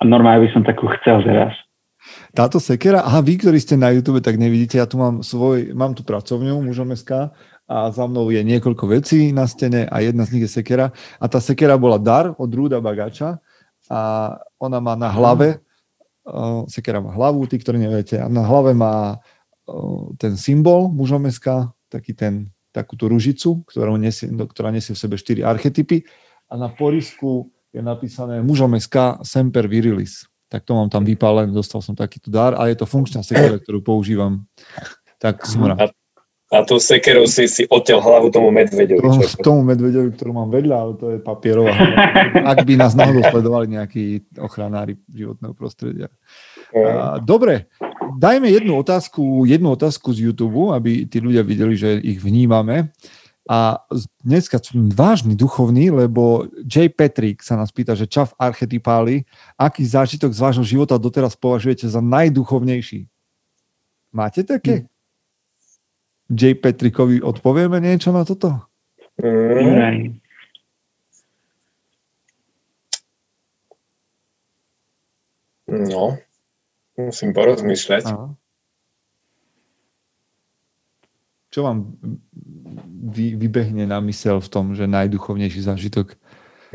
A normálne by som takú chcel teraz. Táto sekera, aha, vy, ktorí ste na YouTube, tak nevidíte, ja tu mám svoj, mám tu pracovňu mužom SK a za mnou je niekoľko vecí na stene a jedna z nich je sekera. A tá sekera bola dar od Rúda Bagača a ona má na hlave, uh, sekera má hlavu, tí, ktorí neviete, a na hlave má ten symbol mužom SK, taký ten, takúto ružicu, ktorá nesie, ktorá nesie v sebe štyri archetypy a na porisku je napísané mužom SK Semper Virilis. Tak to mám tam vypálené, dostal som takýto dar a je to funkčná sekera, ktorú používam. Tak som rád. A tú sekerou si, si odtiaľ hlavu tomu medveďovi. Čo? Tomu medveďovi, ktorú mám vedľa, ale to je papierová. Ak by nás náhodou sledovali nejakí ochranári životného prostredia. Dobre, dajme jednu otázku, jednu otázku z YouTube, aby tí ľudia videli, že ich vnímame. A dneska som vážny duchovný, lebo J. Patrick sa nás pýta, že čav archetypáli, aký zážitok z vášho života doteraz považujete za najduchovnejší? Máte také? Hm. J. Petrikovi odpovieme niečo na toto? Mm. No, musím porozmýšľať. Aha. Čo vám vy, vybehne na mysel v tom, že najduchovnejší zážitok?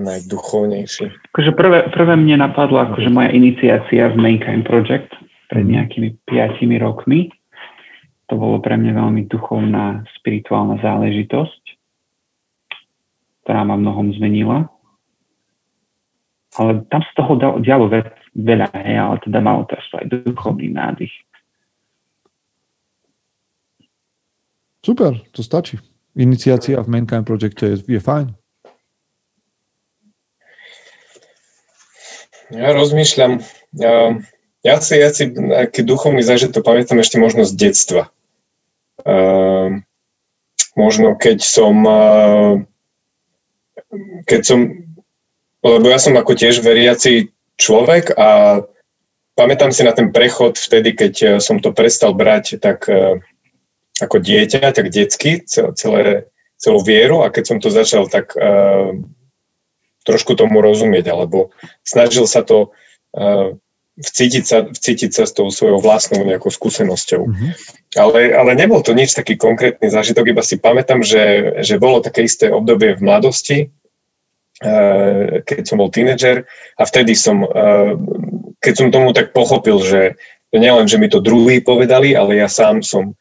Najduchovnejší. Akože prvé, prvé mne napadlo akože moja iniciácia v Mankind Project pred mhm. nejakými piatimi rokmi. To bolo pre mňa veľmi duchovná, spirituálna záležitosť, ktorá ma mnohom zmenila. Ale tam z toho dialo veľa, hej, ale teda malo to aj duchovný nádych. Super, to stačí. Iniciácia v Mankind Projecte je, je fajn. Ja rozmýšľam, ja, ja si, ja si aký duchovný zážitok pamätám ešte možno z detstva. Uh, možno keď som uh, keď som lebo ja som ako tiež veriaci človek a pamätám si na ten prechod vtedy, keď uh, som to prestal brať tak uh, ako dieťa, tak detsky, celé, celú vieru a keď som to začal tak uh, trošku tomu rozumieť, alebo snažil sa to uh, vcítiť sa, vcítiť sa s tou svojou vlastnou nejakou skúsenosťou. Mm-hmm. Ale, ale nebol to nič taký konkrétny zážitok, iba si pamätám, že, že bolo také isté obdobie v mladosti, uh, keď som bol tínedžer a vtedy som, uh, keď som tomu tak pochopil, že nielen, že mi to druhý povedali, ale ja sám som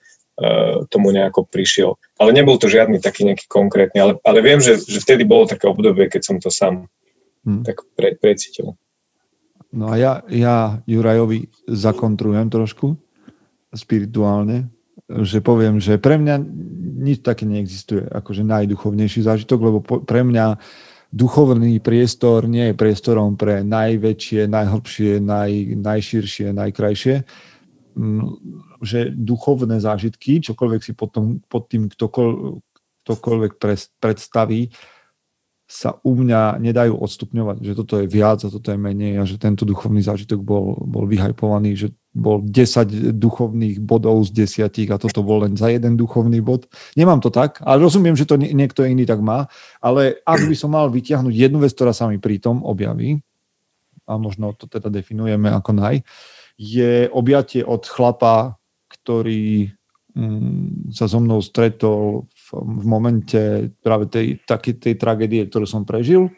tomu nejako prišiel. Ale nebol to žiadny taký nejaký konkrétny, ale, ale viem, že, že vtedy bolo také obdobie, keď som to sám mm. tak pre, precítil. No a ja, ja Jurajovi zakontrujem trošku spirituálne, že poviem, že pre mňa nič také neexistuje, akože najduchovnejší zážitok, lebo pre mňa duchovný priestor nie je priestorom pre najväčšie, najhlbšie, naj, najširšie, najkrajšie. Že duchovné zážitky, čokoľvek si potom, pod tým ktokoľvek, ktokoľvek predstaví, sa u mňa nedajú odstupňovať, že toto je viac a toto je menej a že tento duchovný zážitok bol, bol vyhajpovaný, že bol 10 duchovných bodov z 10 a toto bol len za jeden duchovný bod. Nemám to tak, ale rozumiem, že to niekto iný tak má, ale ak by som mal vytiahnuť jednu vec, ktorá sa mi pri tom objaví, a možno to teda definujeme ako naj, je objatie od chlapa, ktorý mm, sa so mnou stretol v momente práve tej, takej tej tragédie, ktorú som prežil,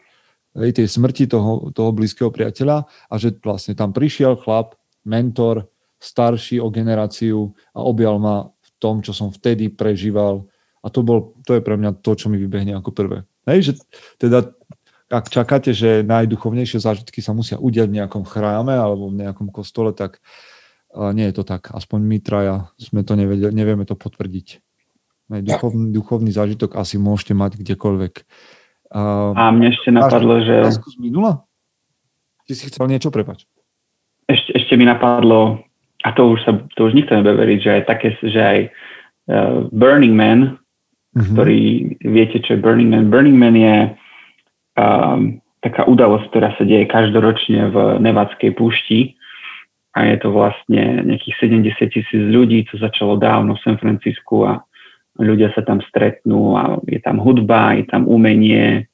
tej smrti toho, toho blízkeho priateľa a že vlastne tam prišiel chlap, mentor, starší o generáciu a objal ma v tom, čo som vtedy prežíval a to, bol, to je pre mňa to, čo mi vybehne ako prvé. Hej, že teda ak čakáte, že najduchovnejšie zážitky sa musia udiať v nejakom chráme alebo v nejakom kostole, tak nie je to tak. Aspoň my traja sme to nevedeli, nevieme to potvrdiť. Duchovný, duchovný zážitok asi môžete mať kdekoľvek. A, a mne ešte napadlo, že... Z minula? Ty si chcel niečo, prepač. Ešte, ešte mi napadlo, a to už, sa, to už nikto nebude veriť, že aj také, že aj uh, Burning Man, uh-huh. ktorý, viete, čo je Burning Man? Burning Man je um, taká udalosť, ktorá sa deje každoročne v Nevadskej púšti a je to vlastne nejakých 70 tisíc ľudí, to začalo dávno v San Francisku a ľudia sa tam stretnú a je tam hudba, je tam umenie,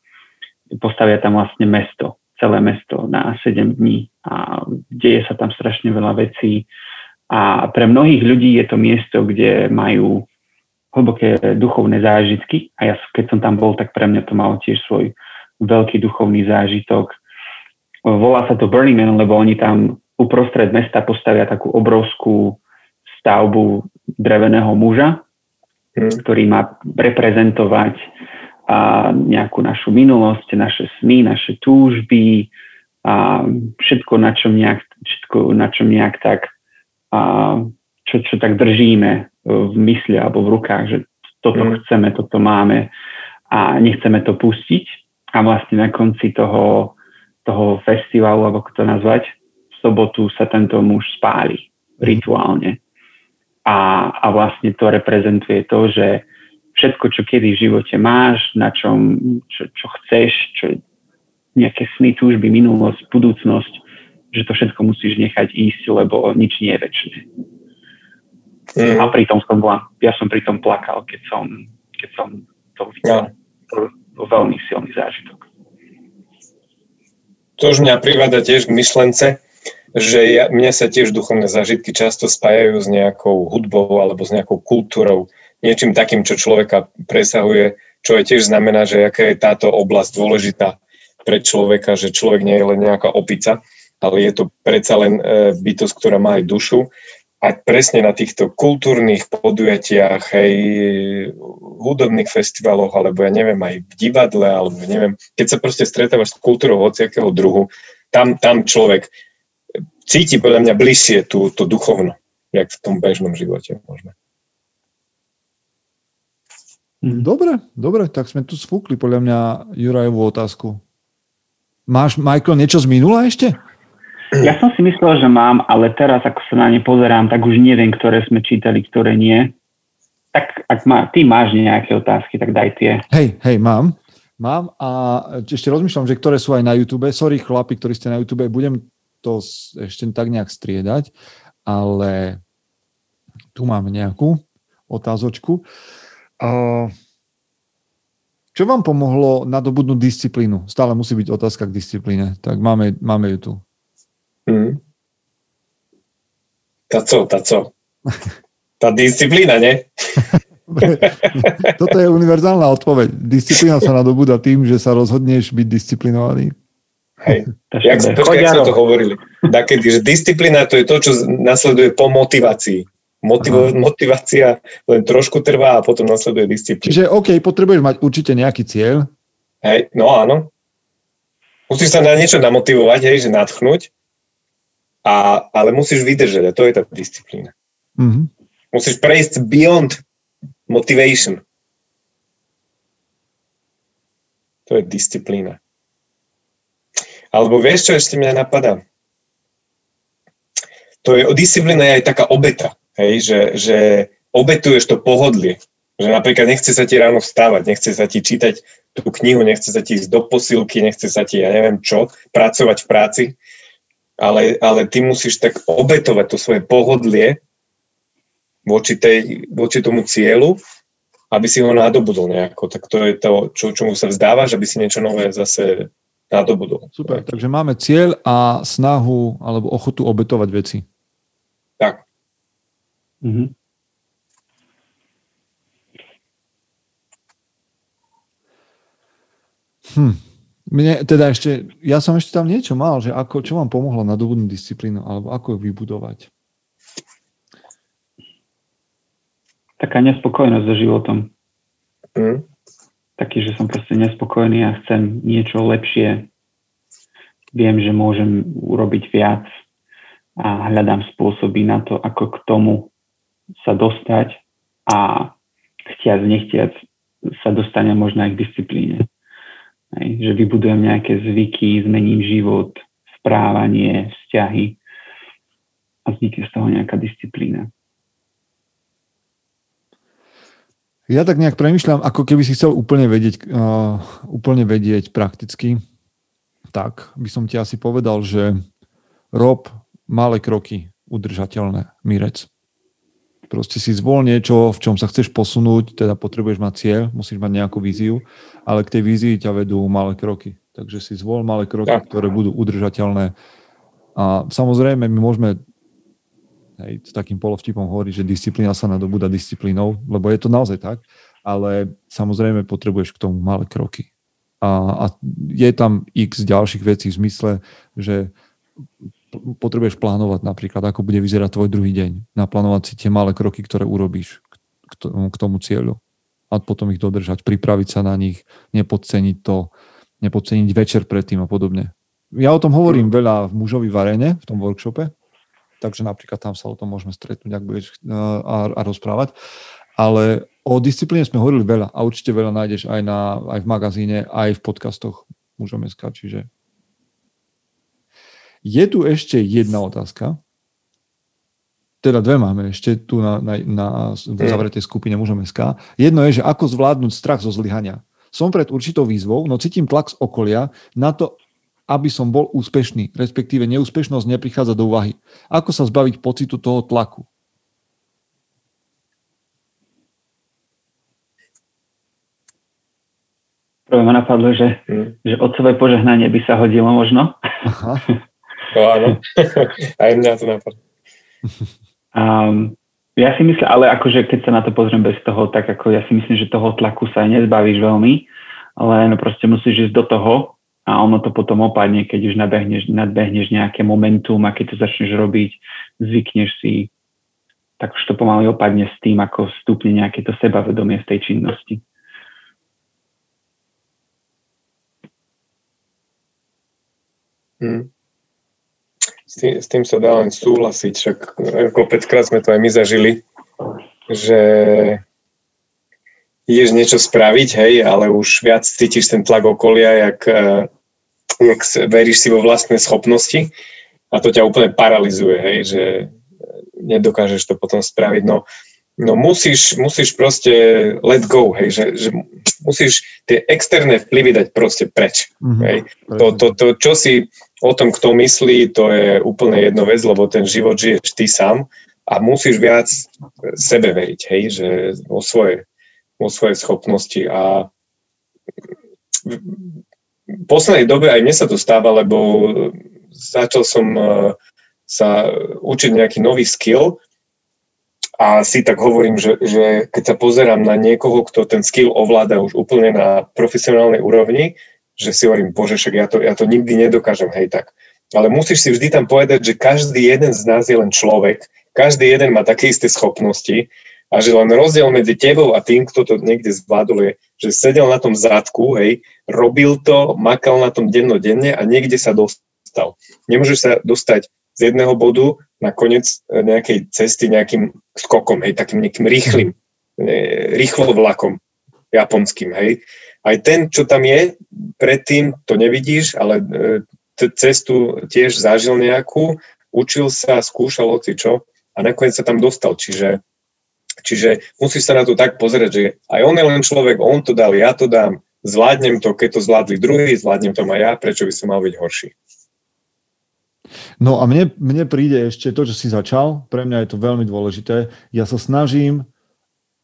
postavia tam vlastne mesto, celé mesto na 7 dní a deje sa tam strašne veľa vecí. A pre mnohých ľudí je to miesto, kde majú hlboké duchovné zážitky. A ja keď som tam bol, tak pre mňa to malo tiež svoj veľký duchovný zážitok. Volá sa to Burning Man, lebo oni tam uprostred mesta postavia takú obrovskú stavbu dreveného muža, mm. ktorý má reprezentovať a nejakú našu minulosť, naše sny, naše túžby a všetko, na čom nejak, všetko, na čom nejak tak a čo, čo tak držíme v mysli alebo v rukách, že toto mm. chceme, toto máme a nechceme to pustiť. A vlastne na konci toho, toho festivalu, alebo ako to nazvať, sobotu sa tento muž spáli rituálne a, a vlastne to reprezentuje to, že všetko, čo kedy v živote máš, na čom, čo, čo chceš, čo nejaké sny, túžby, minulosť, budúcnosť, že to všetko musíš nechať ísť, lebo nič nie je väčšie. Mm. A pritom som bola, ja som pritom plakal, keď som, keď som to videl. To, to veľmi silný zážitok. To už mňa privádza tiež k myšlence, že ja, mne sa tiež duchovné zážitky často spájajú s nejakou hudbou alebo s nejakou kultúrou, niečím takým, čo človeka presahuje, čo je tiež znamená, že aká je táto oblasť dôležitá pre človeka, že človek nie je len nejaká opica, ale je to predsa len e, bytosť, ktorá má aj dušu. A presne na týchto kultúrnych podujatiach, hej, hudobných festivaloch, alebo ja neviem, aj v divadle, alebo neviem, keď sa proste stretávaš s kultúrou hociakého druhu, tam, tam človek cíti podľa mňa bližšie tú, tú duchovno, jak v tom bežnom živote možno. Dobre, dobre, tak sme tu sfúkli podľa mňa Jurajovú otázku. Máš, Michael, niečo z minula ešte? Ja som si myslel, že mám, ale teraz, ako sa na ne pozerám, tak už neviem, ktoré sme čítali, ktoré nie. Tak ak má, ty máš nejaké otázky, tak daj tie. Hej, hej, mám. Mám a ešte rozmýšľam, že ktoré sú aj na YouTube. Sorry, chlapi, ktorí ste na YouTube, budem to ešte tak nejak striedať, ale tu mám nejakú otázočku. Čo vám pomohlo nadobudnúť disciplínu? Stále musí byť otázka k disciplíne. Tak máme, máme ju tu. Hmm. Tá co, tá co? Tá disciplína, nie? Toto je univerzálna odpoveď. Disciplína sa nadobúda tým, že sa rozhodneš byť disciplinovaný. Hej. Jak, počkaj, jak sa to hovorili. Dakedy, že disciplína to je to, čo nasleduje po motivácii. Motivo- motivácia len trošku trvá a potom nasleduje disciplína. Čiže OK, potrebuješ mať určite nejaký cieľ. Hej, no áno. Musíš sa na niečo namotivovať, hej, že nadchnúť a, ale musíš vydržať a to je tá disciplína. Mm-hmm. Musíš prejsť beyond motivation. To je disciplína. Alebo vieš, čo ešte mňa napadá? To je, disciplína je aj taká obeta, hej, že, že obetuješ to pohodlie. Že napríklad nechce sa ti ráno vstávať, nechce sa ti čítať tú knihu, nechce sa ti ísť do posilky, nechce sa ti, ja neviem čo, pracovať v práci, ale, ale ty musíš tak obetovať to svoje pohodlie voči, tej, voči tomu cieľu, aby si ho nadobudol nejako. Tak to je to, čo, čomu sa vzdávaš, aby si niečo nové zase nadobudol. Super, takže máme cieľ a snahu alebo ochotu obetovať veci. Tak. Mhm. Hm. Mne teda ešte, ja som ešte tam niečo mal, že ako, čo vám pomohlo nadobudnúť disciplínu, alebo ako ju vybudovať? Taká nespokojnosť so životom. Mm. Taký, že som proste nespokojný a chcem niečo lepšie. Viem, že môžem urobiť viac a hľadám spôsoby na to, ako k tomu sa dostať a chtiac, nechtiac sa dostane možno aj k disciplíne. Hej, že vybudujem nejaké zvyky, zmením život, správanie, vzťahy a vznikne z toho nejaká disciplína. Ja tak nejak premyšľam, ako keby si chcel úplne vedieť, uh, úplne vedieť prakticky, tak by som ti asi povedal, že rob malé kroky udržateľné, mirec. Proste si zvol niečo, v čom sa chceš posunúť, teda potrebuješ mať cieľ, musíš mať nejakú víziu, ale k tej vízii ťa vedú malé kroky. Takže si zvol malé kroky, tak. ktoré budú udržateľné. A samozrejme, my môžeme hej, s takým polovtipom hovoriť, že disciplína sa nadobúda disciplínou, lebo je to naozaj tak, ale samozrejme potrebuješ k tomu malé kroky. A, a je tam x ďalších vecí v zmysle, že potrebuješ plánovať napríklad, ako bude vyzerať tvoj druhý deň. Naplánovať si tie malé kroky, ktoré urobíš k tomu cieľu. A potom ich dodržať, pripraviť sa na nich, nepodceniť to, nepodceniť večer predtým a podobne. Ja o tom hovorím veľa v mužovi varene, v tom workshope, takže napríklad tam sa o tom môžeme stretnúť, ak budeš a, a rozprávať. Ale o disciplíne sme hovorili veľa a určite veľa nájdeš aj, na, aj v magazíne, aj v podcastoch mužom SK, čiže je tu ešte jedna otázka. Teda dve máme ešte tu na, na, na zavretej skupine mužom SK. Jedno je, že ako zvládnuť strach zo zlyhania. Som pred určitou výzvou, no cítim tlak z okolia na to, aby som bol úspešný, respektíve neúspešnosť neprichádza do úvahy. Ako sa zbaviť pocitu toho tlaku? Prvé ma napadlo, že, hmm. že otcové požehnanie by sa hodilo možno. Aha. no áno, aj mňa to napadlo. Um, ja si myslím, ale akože keď sa na to pozriem bez toho, tak ako ja si myslím, že toho tlaku sa aj nezbavíš veľmi, len no proste musíš ísť do toho a ono to potom opadne, keď už nadbehneš, nadbehneš nejaké momentum a keď to začneš robiť, zvykneš si, tak už to pomaly opadne s tým, ako stupne nejaké to sebavedomie z tej činnosti. Hmm. S, tým, s tým sa dá len súhlasiť, však kopeckrát sme to aj my zažili, že ideš niečo spraviť, hej, ale už viac cítiš ten tlak okolia, jak, eh, jak veríš si vo vlastné schopnosti a to ťa úplne paralizuje, hej, že nedokážeš to potom spraviť. No, no musíš, musíš proste let go, hej, že, že musíš tie externé vplyvy dať proste preč. Mm-hmm. Hej. To, to, to, čo si o tom, kto myslí, to je úplne jedno vec, lebo ten život žiješ ty sám a musíš viac sebe veriť, hej, že vo svoje, vo svoje schopnosti a v poslednej dobe aj mne sa to stáva, lebo začal som uh, sa učiť nejaký nový skill a si tak hovorím, že, že keď sa pozerám na niekoho, kto ten skill ovláda už úplne na profesionálnej úrovni, že si hovorím, bože, však ja to, ja to nikdy nedokážem, hej tak. Ale musíš si vždy tam povedať, že každý jeden z nás je len človek, každý jeden má také isté schopnosti a že len rozdiel medzi tebou a tým, kto to niekde zvládol, je, že sedel na tom zadku, hej, robil to, makal na tom dennodenne a niekde sa dostal. Nemôžeš sa dostať z jedného bodu na koniec e, nejakej cesty nejakým skokom, hej, takým nejakým rýchlým, rýchlo vlakom japonským, hej. Aj ten, čo tam je, predtým to nevidíš, ale e, cestu tiež zažil nejakú, učil sa, skúšal oci čo a nakoniec sa tam dostal. Čiže, čiže musíš sa na to tak pozrieť, že aj on je len človek, on to dal, ja to dám, zvládnem to, keď to zvládli druhý, zvládnem to aj ja, prečo by som mal byť horší. No a mne, mne príde ešte to, čo si začal, pre mňa je to veľmi dôležité. Ja sa snažím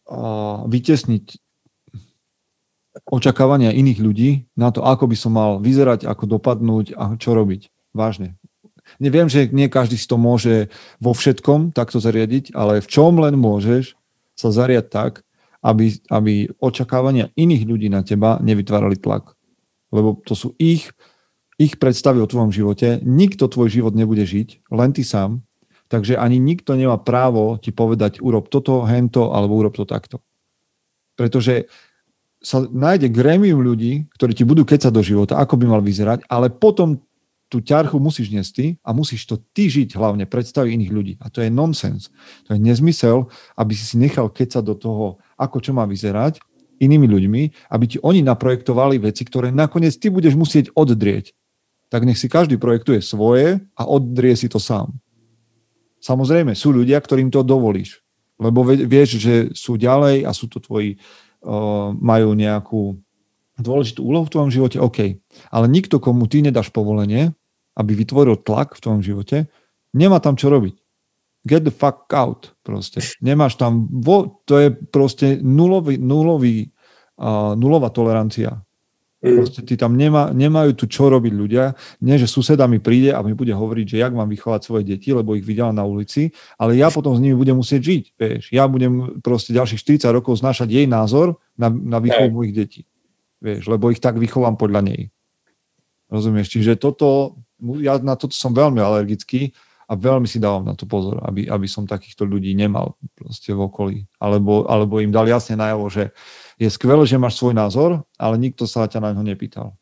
uh, vytesniť očakávania iných ľudí na to, ako by som mal vyzerať, ako dopadnúť a čo robiť. Vážne. Neviem, že nie každý si to môže vo všetkom takto zariadiť, ale v čom len môžeš sa zariať tak, aby, aby očakávania iných ľudí na teba nevytvárali tlak. Lebo to sú ich ich predstavy o tvojom živote. Nikto tvoj život nebude žiť, len ty sám. Takže ani nikto nemá právo ti povedať urob toto, hento, alebo urob to takto. Pretože sa nájde grémium ľudí, ktorí ti budú kecať do života, ako by mal vyzerať, ale potom tú ťarchu musíš niesť ty a musíš to ty žiť hlavne, predstaviť iných ľudí. A to je nonsens. To je nezmysel, aby si si nechal kecať do toho, ako čo má vyzerať inými ľuďmi, aby ti oni naprojektovali veci, ktoré nakoniec ty budeš musieť oddrieť tak nech si každý projektuje svoje a oddrie si to sám. Samozrejme, sú ľudia, ktorým to dovolíš, lebo vieš, že sú ďalej a sú to tvoji, uh, majú nejakú dôležitú úlohu v tvojom živote, OK. Ale nikto, komu ty nedáš povolenie, aby vytvoril tlak v tvojom živote, nemá tam čo robiť. Get the fuck out proste. Nemáš tam, vo, to je proste nulový, nulový, uh, nulová tolerancia Mm. Proste ty tam nemá, nemajú tu čo robiť ľudia. Nie, že suseda mi príde a mi bude hovoriť, že jak mám vychovať svoje deti, lebo ich videla na ulici, ale ja potom s nimi budem musieť žiť. Vieš. Ja budem proste ďalších 40 rokov znášať jej názor na, na výchovu mojich detí. Vieš, lebo ich tak vychovám podľa nej. Rozumieš? Čiže toto, ja na toto som veľmi alergický a veľmi si dávam na to pozor, aby, aby som takýchto ľudí nemal proste v okolí. Alebo, alebo im dal jasne najavo, že je skvelé, že máš svoj názor, ale nikto sa ťa na ňo nepýtal.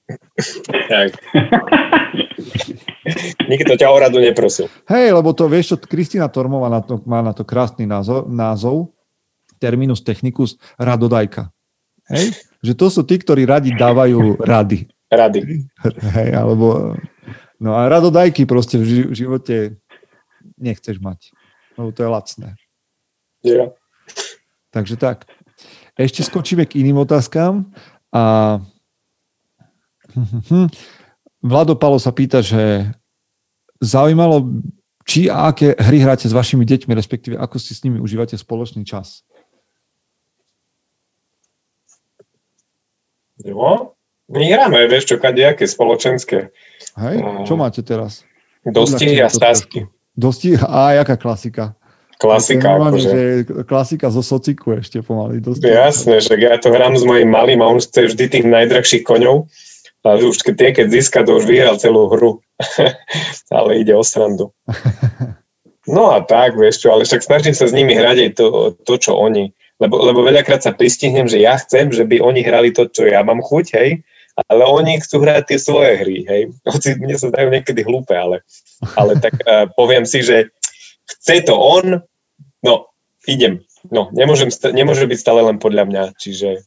Nikto ťa o radu neprosil. Hej, lebo to vieš, čo Kristina Tormová na to, má na to krásny názov, názov terminus technicus radodajka. Hej? Že to sú tí, ktorí radi dávajú rady. Rady. Hej, alebo... No a radodajky proste v živote nechceš mať. Lebo to je lacné. Yeah. Takže tak. Ešte skočíme k iným otázkam. A Vlado Palo sa pýta, že zaujímalo, či a aké hry hráte s vašimi deťmi, respektíve ako si s nimi užívate spoločný čas. Jo. My hráme, vieš čo, kadejaké spoločenské. Hej, čo máte teraz? Dosti a stásky. Dosti, a jaká klasika? Klasika. Akože. Že klasika zo sociku ešte pomaly. Dosti. Jasné, že ja to hrám s mojim malým a on chce vždy tých najdrahších koňov. A už tie, keď získa, to už vyhral celú hru. ale ide o srandu. No a tak, vieš čo, ale však snažím sa s nimi hrať aj to, to čo oni. Lebo, lebo veľakrát sa pristihnem, že ja chcem, že by oni hrali to, čo ja mám chuť, hej, ale oni chcú hrať tie svoje hry, hej. Hoci mne sa zdajú niekedy hlúpe, ale, ale tak uh, poviem si, že chce to on, no, idem. No, nemôžem, nemôže byť stále len podľa mňa, čiže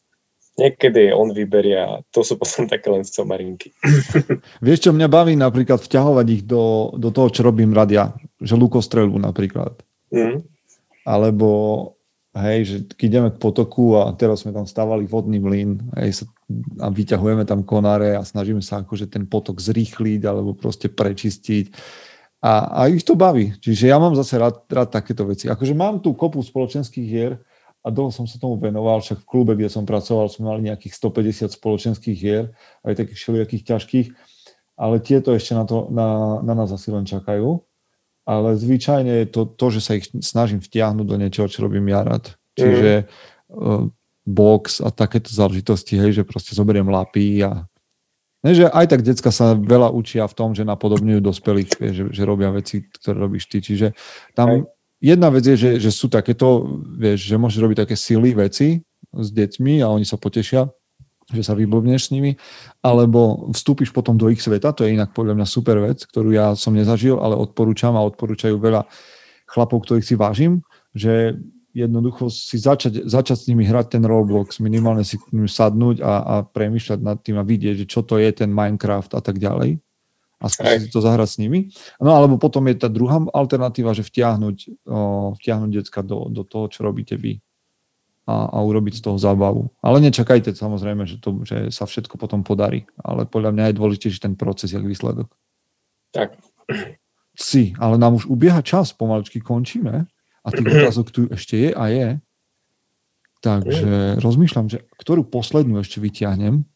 niekedy on vyberie a to sú potom také len somarinky. Vieš, čo mňa baví napríklad vťahovať ich do, do toho, čo robím radia, že lukostrelbu napríklad. Mm. Alebo hej, že keď ideme k potoku a teraz sme tam stavali vodný mlyn hej, a vyťahujeme tam konáre a snažíme sa akože ten potok zrýchliť alebo proste prečistiť a, a ich to baví. Čiže ja mám zase rád, rád takéto veci. Akože mám tu kopu spoločenských hier a dlho som sa tomu venoval, však v klube, kde som pracoval, sme mali nejakých 150 spoločenských hier, aj takých všelijakých ťažkých, ale tieto ešte na, to, na, na nás asi len čakajú ale zvyčajne je to, to, že sa ich snažím vtiahnuť do niečoho, čo robím ja rád. Čiže uh, box a takéto záležitosti, hej, že proste zoberiem lapy a ne, že aj tak decka sa veľa učia v tom, že napodobňujú dospelých, že, že robia veci, ktoré robíš ty. Čiže tam aj. jedna vec je, že, že sú takéto, vieš, že môžeš robiť také silly veci s deťmi a oni sa potešia že sa vyblbneš s nimi, alebo vstúpiš potom do ich sveta, to je inak podľa mňa super vec, ktorú ja som nezažil, ale odporúčam a odporúčajú veľa chlapov, ktorých si vážim, že jednoducho si začať, začať s nimi hrať ten Roblox, minimálne si k nimi sadnúť a, a premyšľať nad tým a vidieť, že čo to je ten Minecraft a tak ďalej. A skúsiť to zahrať s nimi. No alebo potom je tá druhá alternatíva, že vtiahnuť, o, vtiahnuť decka do, do toho, čo robíte vy a, a urobiť z toho zábavu. Ale nečakajte samozrejme, že, to, že sa všetko potom podarí. Ale podľa mňa je dôležitejší ten proces, jak výsledok. Tak. Si, ale nám už ubieha čas, pomaličky končíme a tých otázok tu ešte je a je. Takže rozmýšľam, že ktorú poslednú ešte vyťahnem,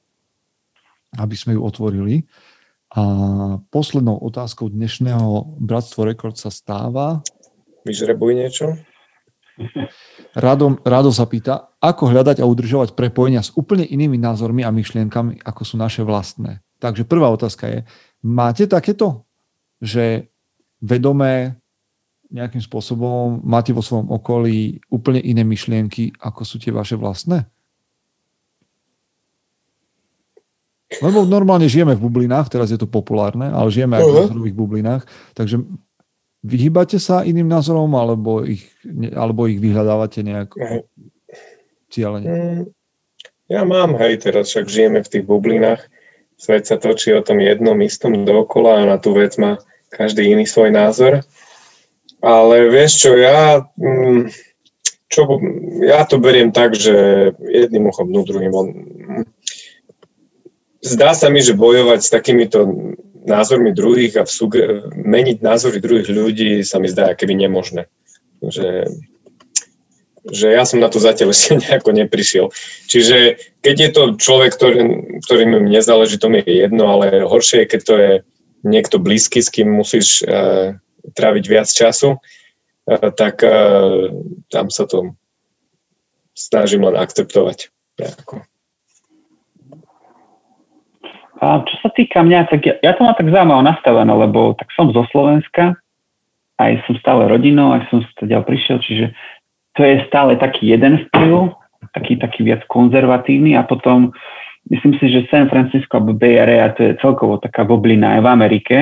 aby sme ju otvorili. A poslednou otázkou dnešného Bratstvo Rekord sa stáva... Vyžrebuj niečo? Rado, Rado sa pýta, ako hľadať a udržovať prepojenia s úplne inými názormi a myšlienkami, ako sú naše vlastné. Takže prvá otázka je, máte takéto, že vedomé nejakým spôsobom máte vo svojom okolí úplne iné myšlienky, ako sú tie vaše vlastné? Lebo normálne žijeme v bublinách, teraz je to populárne, ale žijeme aj v názorových bublinách, takže Vyhýbate sa iným názorom, alebo ich, alebo ich vyhľadávate nejak cieľene? Mm, ja mám, hej, teraz však žijeme v tých bublinách. Svet sa točí o tom jednom istom dookola a na tú vec má každý iný svoj názor. Ale vieš čo, ja, mm, čo, ja to beriem tak, že jedným uchom dnu, druhým on. Zdá sa mi, že bojovať s takýmito názormi druhých a vsúge, meniť názory druhých ľudí sa mi zdá keby nemožné. Že, že ja som na to zatiaľ ešte nejako neprišiel. Čiže keď je to človek, ktorý, ktorým nezáleží, to mi je jedno, ale horšie je, keď to je niekto blízky, s kým musíš uh, tráviť viac času, uh, tak uh, tam sa to snažím len akceptovať. Nejako. A čo sa týka mňa, tak ja, ja to mám tak zaujímavé nastavené, lebo tak som zo Slovenska, aj som stále rodinou, aj som teda prišiel, čiže to je stále taký jeden vplyv, taký, taký viac konzervatívny a potom myslím si, že San Francisco alebo Bay Area to je celkovo taká boblina aj v Amerike,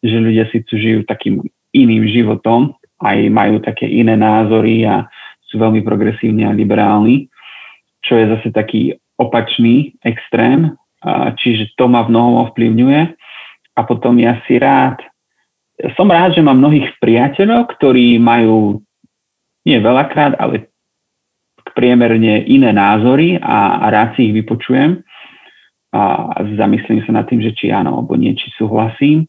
že ľudia si tu žijú takým iným životom, aj majú také iné názory a sú veľmi progresívni a liberálni, čo je zase taký opačný extrém čiže to ma v mnohom ovplyvňuje. A potom ja si rád, som rád, že mám mnohých priateľov, ktorí majú nie veľakrát, ale priemerne iné názory a, a rád si ich vypočujem a zamyslím sa nad tým, že či áno, alebo nie, či súhlasím.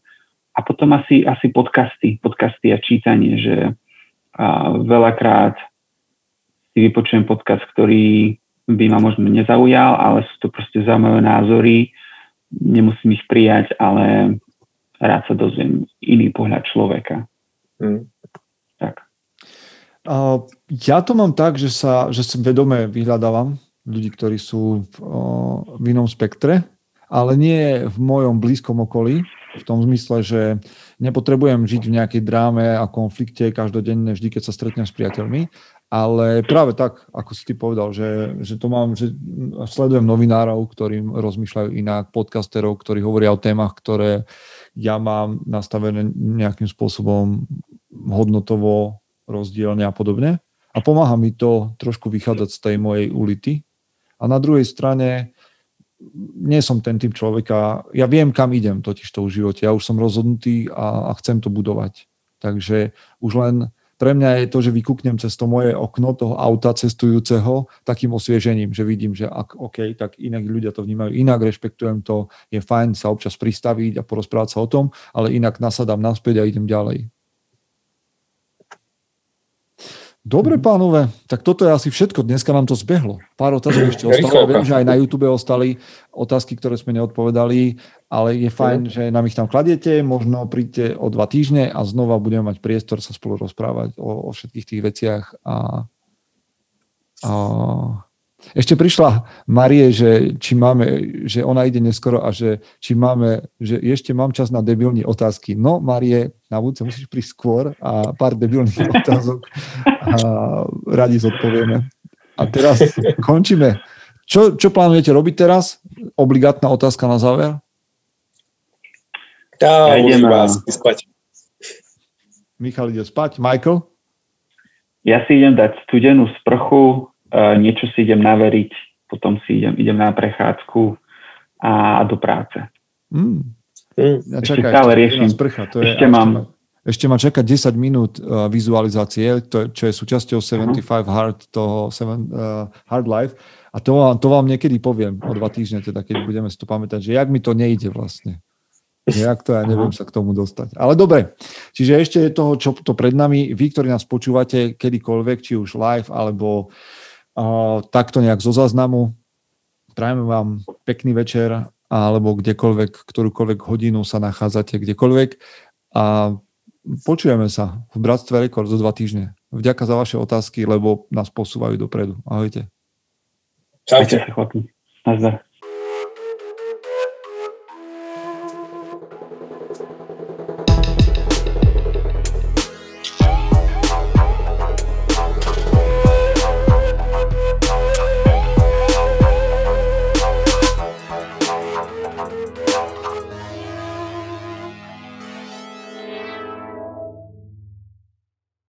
A potom asi, asi podcasty, podcasty a čítanie, že a veľakrát si vypočujem podcast, ktorý by ma možno nezaujal, ale sú to proste zaujímavé názory, nemusím ich prijať, ale rád sa dozviem iný pohľad človeka. Mm. Tak. Uh, ja to mám tak, že sa, že sa vedome vyhľadávam ľudí, ktorí sú v, uh, v inom spektre, ale nie v mojom blízkom okolí, v tom zmysle, že nepotrebujem žiť v nejakej dráme a konflikte každodenne, vždy, keď sa stretnem s priateľmi, ale práve tak, ako si ty povedal, že, že to mám, že sledujem novinárov, ktorí rozmýšľajú inak, podcasterov, ktorí hovoria o témach, ktoré ja mám nastavené nejakým spôsobom hodnotovo rozdielne a podobne. A pomáha mi to trošku vychádzať z tej mojej ulity. A na druhej strane nie som ten typ človeka, ja viem, kam idem totiž to v živote, ja už som rozhodnutý a, a chcem to budovať. Takže už len pre mňa je to, že vykúknem cez to moje okno toho auta cestujúceho takým osviežením, že vidím, že ak OK, tak inak ľudia to vnímajú inak, rešpektujem to, je fajn sa občas pristaviť a porozprávať sa o tom, ale inak nasadám naspäť a idem ďalej. Dobre, mhm. pánové, tak toto je asi všetko. Dneska nám to zbehlo. Pár otázok ešte ostalo. Viem, že aj na YouTube ostali otázky, ktoré sme neodpovedali, ale je fajn, mhm. že nám ich tam kladiete. Možno príďte o dva týždne a znova budeme mať priestor sa spolu rozprávať o, o všetkých tých veciach. A, a ešte prišla Marie, že či máme, že ona ide neskoro a že či máme, že ešte mám čas na debilní otázky. No, Marie, na budúce musíš prísť skôr a pár debilných otázok a radi zodpovieme. A teraz končíme. Čo, čo plánujete robiť teraz? Obligátna otázka na záver. Ja, ja idem vás spať. Michal ide spať. Michael? Ja si idem dať studenú sprchu, niečo si idem naveriť, potom si idem, idem na prechádzku a do práce. Mm. Mm. Ja ešte čakaj, stále riešim. Sprcha, to je, ešte mám. Ešte ma čaká 10 minút uh, vizualizácie, to, čo je súčasťou 75 uh-huh. Hard, toho 7, uh, Hard Life. A to, to vám niekedy poviem o dva týždne, teda keď budeme si to pamätať, že jak mi to nejde vlastne. Jak to ja neviem sa k tomu dostať. Ale dobre, čiže ešte je toho, čo to pred nami. Vy, ktorí nás počúvate kedykoľvek, či už live, alebo takto nejak zo záznamu. Prajeme vám pekný večer alebo kdekoľvek, ktorúkoľvek hodinu sa nachádzate, kdekoľvek a počujeme sa v Bratstve Rekord zo dva týždne. Vďaka za vaše otázky, lebo nás posúvajú dopredu. Ahojte. Čaute. Nazdar.